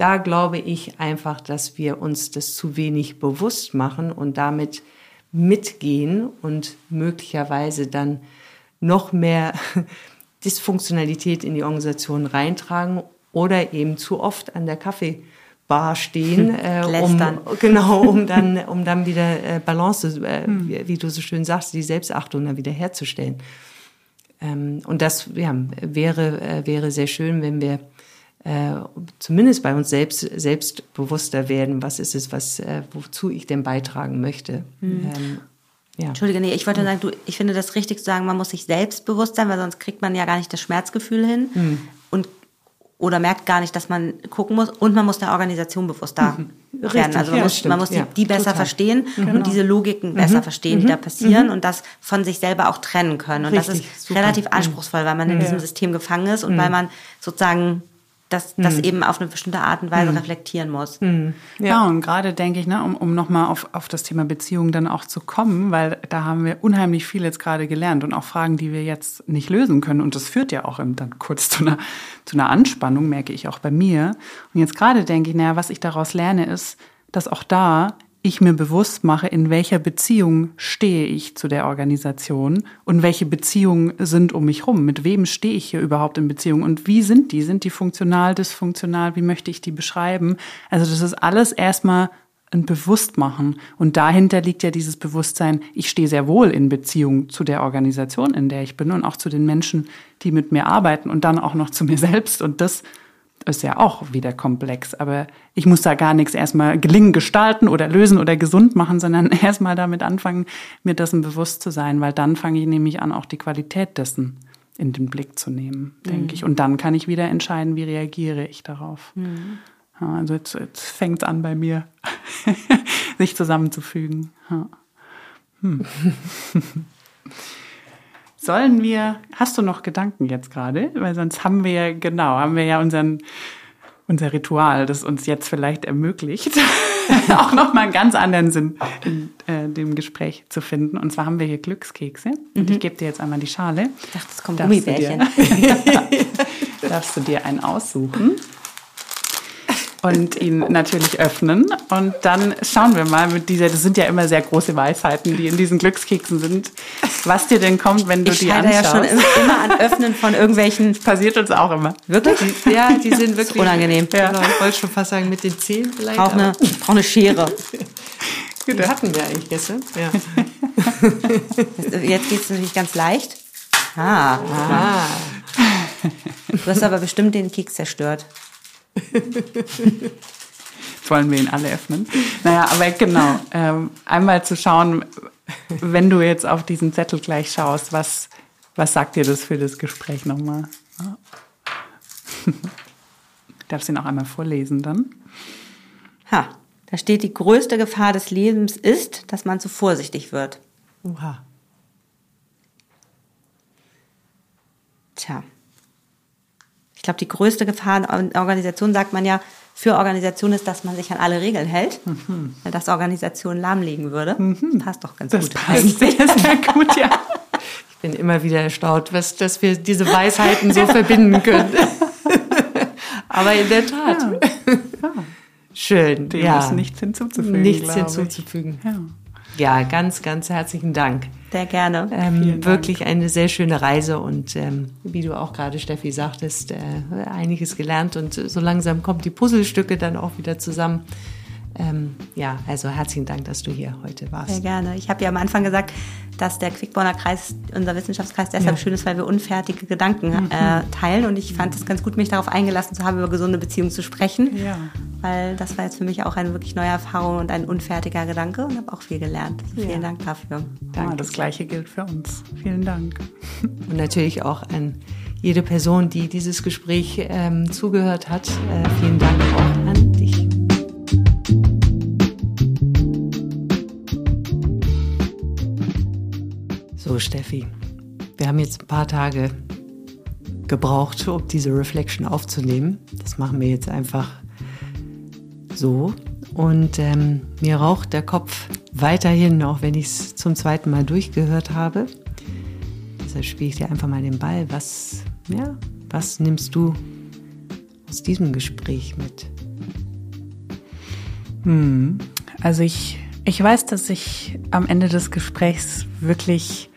da glaube ich einfach, dass wir uns das zu wenig bewusst machen und damit mitgehen und möglicherweise dann noch mehr Dysfunktionalität in die Organisation reintragen oder eben zu oft an der Kaffee Bar stehen, äh, um, genau, um dann, um dann wieder äh, Balance, äh, hm. wie, wie, du so schön sagst, die Selbstachtung dann wieder herzustellen. Ähm, und das ja, wäre, äh, wäre sehr schön, wenn wir äh, zumindest bei uns selbst selbstbewusster werden, was ist es, was, äh, wozu ich denn beitragen möchte. Hm. Ähm, ja. Entschuldige, nee, ich wollte sagen, du, ich finde das richtig zu sagen, man muss sich selbstbewusst sein, weil sonst kriegt man ja gar nicht das Schmerzgefühl hin. Hm. Und oder merkt gar nicht, dass man gucken muss und man muss der Organisation bewusster mhm. werden. Richtig, also man ja, muss, man muss die, ja, die besser total. verstehen genau. und diese Logiken mhm. besser verstehen, die da mhm. passieren mhm. und das von sich selber auch trennen können. Und Richtig, das ist super. relativ mhm. anspruchsvoll, weil man in diesem System gefangen ist und weil man sozusagen das, das mhm. eben auf eine bestimmte Art und Weise mhm. reflektieren muss. Mhm. Ja. ja. und gerade denke ich, ne, um, um nochmal auf, auf das Thema Beziehung dann auch zu kommen, weil da haben wir unheimlich viel jetzt gerade gelernt und auch Fragen, die wir jetzt nicht lösen können. Und das führt ja auch dann kurz zu einer, zu einer Anspannung, merke ich auch bei mir. Und jetzt gerade denke ich, naja, was ich daraus lerne, ist, dass auch da ich mir bewusst mache, in welcher Beziehung stehe ich zu der Organisation und welche Beziehungen sind um mich rum. Mit wem stehe ich hier überhaupt in Beziehung und wie sind die? Sind die funktional, dysfunktional? Wie möchte ich die beschreiben? Also das ist alles erstmal ein Bewusstmachen. Und dahinter liegt ja dieses Bewusstsein, ich stehe sehr wohl in Beziehung zu der Organisation, in der ich bin und auch zu den Menschen, die mit mir arbeiten und dann auch noch zu mir selbst. Und das ist ja auch wieder komplex. Aber ich muss da gar nichts erstmal gelingen gestalten oder lösen oder gesund machen, sondern erstmal damit anfangen, mir dessen bewusst zu sein, weil dann fange ich nämlich an, auch die Qualität dessen in den Blick zu nehmen, denke mhm. ich. Und dann kann ich wieder entscheiden, wie reagiere ich darauf. Mhm. Ja, also jetzt, jetzt fängt es an bei mir, sich zusammenzufügen. Ja. Hm. Sollen wir, hast du noch Gedanken jetzt gerade? Weil sonst haben wir, genau, haben wir ja unseren, unser Ritual, das uns jetzt vielleicht ermöglicht, auch nochmal einen ganz anderen Sinn in äh, dem Gespräch zu finden. Und zwar haben wir hier Glückskekse. Mhm. Und ich gebe dir jetzt einmal die Schale. Ich dachte, es kommt Gummibärchen. darfst du dir einen aussuchen? Und ihn natürlich öffnen. Und dann schauen wir mal mit dieser, das sind ja immer sehr große Weisheiten, die in diesen Glückskeksen sind, was dir denn kommt, wenn du ich die anschaust. Ich ja schon immer an Öffnen von irgendwelchen. Passiert uns auch immer. Wirklich? Ja, die sind wirklich unangenehm. Ja. Genau, ich wollte schon fast sagen, mit den Zähnen vielleicht. Brauch eine, brauch eine Schere. Die hatten wir eigentlich gestern. Ja. Jetzt geht es natürlich ganz leicht. Ah. ah. Du hast aber bestimmt den Keks zerstört. Jetzt wollen wir ihn alle öffnen. Naja, aber genau, ähm, einmal zu schauen, wenn du jetzt auf diesen Zettel gleich schaust, was, was sagt dir das für das Gespräch nochmal? Darfst du ihn auch einmal vorlesen dann? Ha, da steht, die größte Gefahr des Lebens ist, dass man zu vorsichtig wird. Oha. Tja. Ich glaube, die größte Gefahr in Organisation, sagt man ja, für Organisation ist, dass man sich an alle Regeln hält, mhm. weil das Organisation lahmlegen würde. Mhm. Passt doch ganz das gut. Passt sehr, sehr gut, ja. Ich bin immer wieder erstaunt, was, dass wir diese Weisheiten so verbinden können. Aber in der Tat. Ja. Ja. Schön. Dem ja. ist nichts hinzuzufügen. Nichts hinzuzufügen. Ja. ja, ganz, ganz herzlichen Dank. Sehr gerne. Ähm, wirklich eine sehr schöne Reise und ähm, wie du auch gerade, Steffi, sagtest, äh, einiges gelernt und so langsam kommen die Puzzlestücke dann auch wieder zusammen. Ähm, ja, also herzlichen Dank, dass du hier heute warst. Sehr gerne. Ich habe ja am Anfang gesagt, dass der Quickborner Kreis, unser Wissenschaftskreis, deshalb ja. schön ist, weil wir unfertige Gedanken mhm. äh, teilen. Und ich fand es ganz gut, mich darauf eingelassen zu haben, über gesunde Beziehungen zu sprechen. Ja. Weil das war jetzt für mich auch eine wirklich neue Erfahrung und ein unfertiger Gedanke und habe auch viel gelernt. Ja. Vielen Dank dafür. Danke. Ja, das Gleiche gilt für uns. Vielen Dank. Und natürlich auch an jede Person, die dieses Gespräch ähm, zugehört hat. Äh, vielen Dank auch So, Steffi, wir haben jetzt ein paar Tage gebraucht, um diese Reflection aufzunehmen. Das machen wir jetzt einfach so. Und ähm, mir raucht der Kopf weiterhin, auch wenn ich es zum zweiten Mal durchgehört habe. Deshalb spiele ich dir einfach mal den Ball. Was, ja, was nimmst du aus diesem Gespräch mit? Hm, also ich, ich weiß, dass ich am Ende des Gesprächs wirklich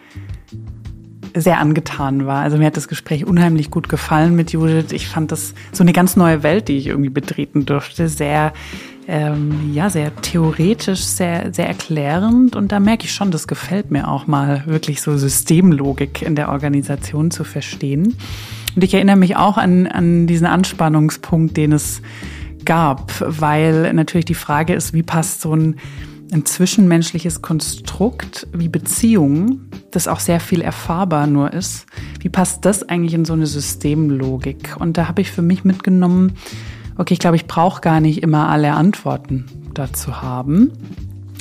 sehr angetan war. Also mir hat das Gespräch unheimlich gut gefallen mit Judith. Ich fand das so eine ganz neue Welt, die ich irgendwie betreten durfte. Sehr, ähm, ja, sehr theoretisch, sehr, sehr erklärend. Und da merke ich schon, das gefällt mir auch mal, wirklich so Systemlogik in der Organisation zu verstehen. Und ich erinnere mich auch an, an diesen Anspannungspunkt, den es gab, weil natürlich die Frage ist, wie passt so ein ein zwischenmenschliches Konstrukt wie Beziehung, das auch sehr viel erfahrbar nur ist. Wie passt das eigentlich in so eine Systemlogik? Und da habe ich für mich mitgenommen, okay, ich glaube, ich brauche gar nicht immer alle Antworten dazu haben.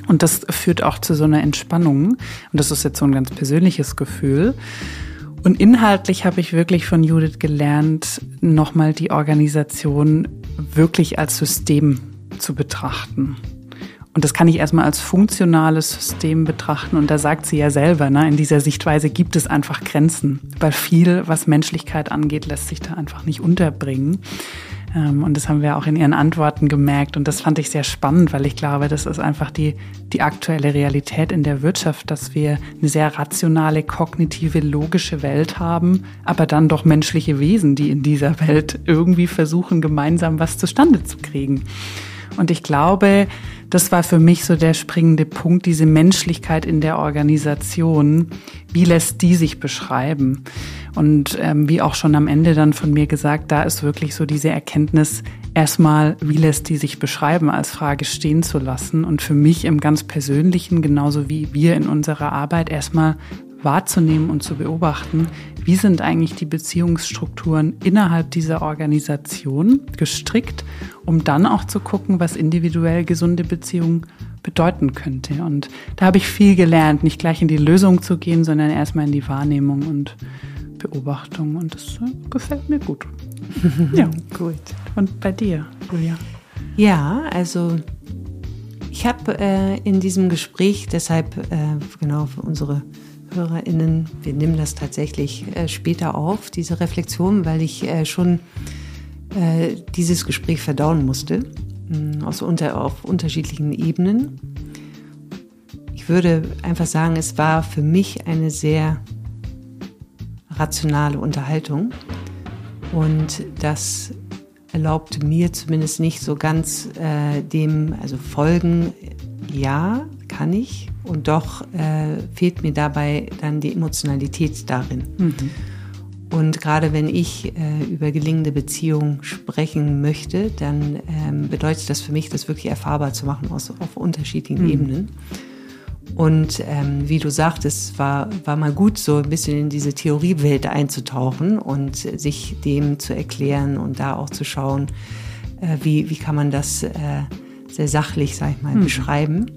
Und das führt auch zu so einer Entspannung. Und das ist jetzt so ein ganz persönliches Gefühl. Und inhaltlich habe ich wirklich von Judith gelernt, nochmal die Organisation wirklich als System zu betrachten. Und das kann ich erstmal als funktionales System betrachten. Und da sagt sie ja selber, ne, in dieser Sichtweise gibt es einfach Grenzen. Weil viel, was Menschlichkeit angeht, lässt sich da einfach nicht unterbringen. Ähm, und das haben wir auch in ihren Antworten gemerkt. Und das fand ich sehr spannend, weil ich glaube, das ist einfach die, die aktuelle Realität in der Wirtschaft, dass wir eine sehr rationale, kognitive, logische Welt haben, aber dann doch menschliche Wesen, die in dieser Welt irgendwie versuchen, gemeinsam was zustande zu kriegen. Und ich glaube, das war für mich so der springende Punkt, diese Menschlichkeit in der Organisation. Wie lässt die sich beschreiben? Und ähm, wie auch schon am Ende dann von mir gesagt, da ist wirklich so diese Erkenntnis, erstmal, wie lässt die sich beschreiben, als Frage stehen zu lassen. Und für mich im ganz Persönlichen, genauso wie wir in unserer Arbeit, erstmal wahrzunehmen und zu beobachten, wie sind eigentlich die Beziehungsstrukturen innerhalb dieser Organisation gestrickt, um dann auch zu gucken, was individuell gesunde Beziehungen bedeuten könnte. Und da habe ich viel gelernt, nicht gleich in die Lösung zu gehen, sondern erstmal in die Wahrnehmung und Beobachtung. Und das äh, gefällt mir gut. ja, gut. Und bei dir, Julia? Ja, also ich habe äh, in diesem Gespräch deshalb äh, genau für unsere HörerInnen, wir nehmen das tatsächlich äh, später auf, diese Reflexion, weil ich äh, schon äh, dieses Gespräch verdauen musste, mh, mm, aus unter, auf unterschiedlichen Ebenen. Ich würde einfach sagen, es war für mich eine sehr rationale Unterhaltung und das erlaubte mir zumindest nicht so ganz äh, dem, also folgen, ja, kann ich, und doch äh, fehlt mir dabei dann die Emotionalität darin. Mhm. Und gerade wenn ich äh, über gelingende Beziehungen sprechen möchte, dann ähm, bedeutet das für mich, das wirklich erfahrbar zu machen aus, auf unterschiedlichen mhm. Ebenen. Und ähm, wie du sagtest, war, war mal gut, so ein bisschen in diese Theoriewelt einzutauchen und sich dem zu erklären und da auch zu schauen, äh, wie, wie kann man das äh, sehr sachlich, sag ich mal, mhm. beschreiben.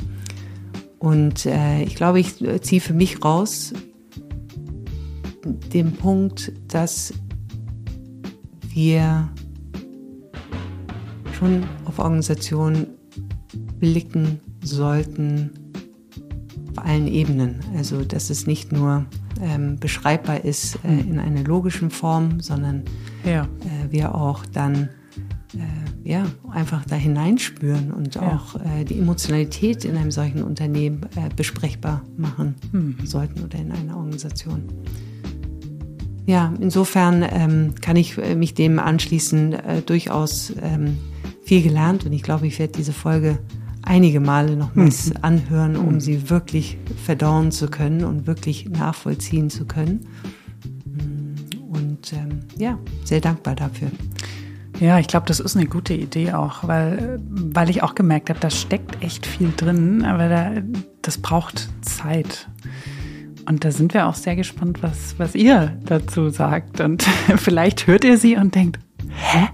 Und äh, ich glaube, ich ziehe für mich raus den Punkt, dass wir schon auf Organisationen blicken sollten auf allen Ebenen. Also dass es nicht nur ähm, beschreibbar ist äh, in einer logischen Form, sondern ja. äh, wir auch dann äh, ja, einfach da hineinspüren und ja. auch äh, die Emotionalität in einem solchen Unternehmen äh, besprechbar machen mhm. sollten oder in einer Organisation. Ja, insofern ähm, kann ich äh, mich dem anschließen, äh, durchaus ähm, viel gelernt und ich glaube, ich werde diese Folge einige Male nochmals mhm. anhören, um mhm. sie wirklich verdauen zu können und wirklich nachvollziehen zu können. Mm, und ähm, ja, sehr dankbar dafür. Ja, ich glaube, das ist eine gute Idee auch, weil, weil ich auch gemerkt habe, da steckt echt viel drin, aber da, das braucht Zeit. Und da sind wir auch sehr gespannt, was, was ihr dazu sagt. Und vielleicht hört ihr sie und denkt, hä?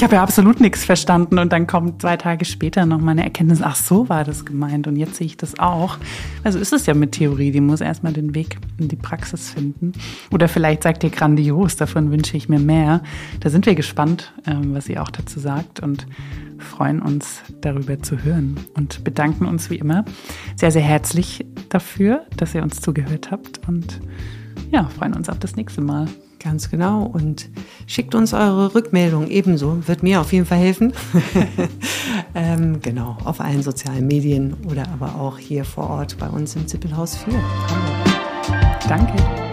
Ich habe ja absolut nichts verstanden und dann kommt zwei Tage später noch mal eine Erkenntnis, ach so war das gemeint und jetzt sehe ich das auch. Also ist es ja mit Theorie, die muss erstmal den Weg in die Praxis finden. Oder vielleicht sagt ihr grandios, davon wünsche ich mir mehr. Da sind wir gespannt, ähm, was ihr auch dazu sagt und freuen uns darüber zu hören und bedanken uns wie immer sehr, sehr herzlich dafür, dass ihr uns zugehört habt und ja, freuen uns auf das nächste Mal. Ganz genau. Und schickt uns eure Rückmeldung ebenso. Wird mir auf jeden Fall helfen. ähm, genau, auf allen sozialen Medien oder aber auch hier vor Ort bei uns im Zippelhaus 4. Danke.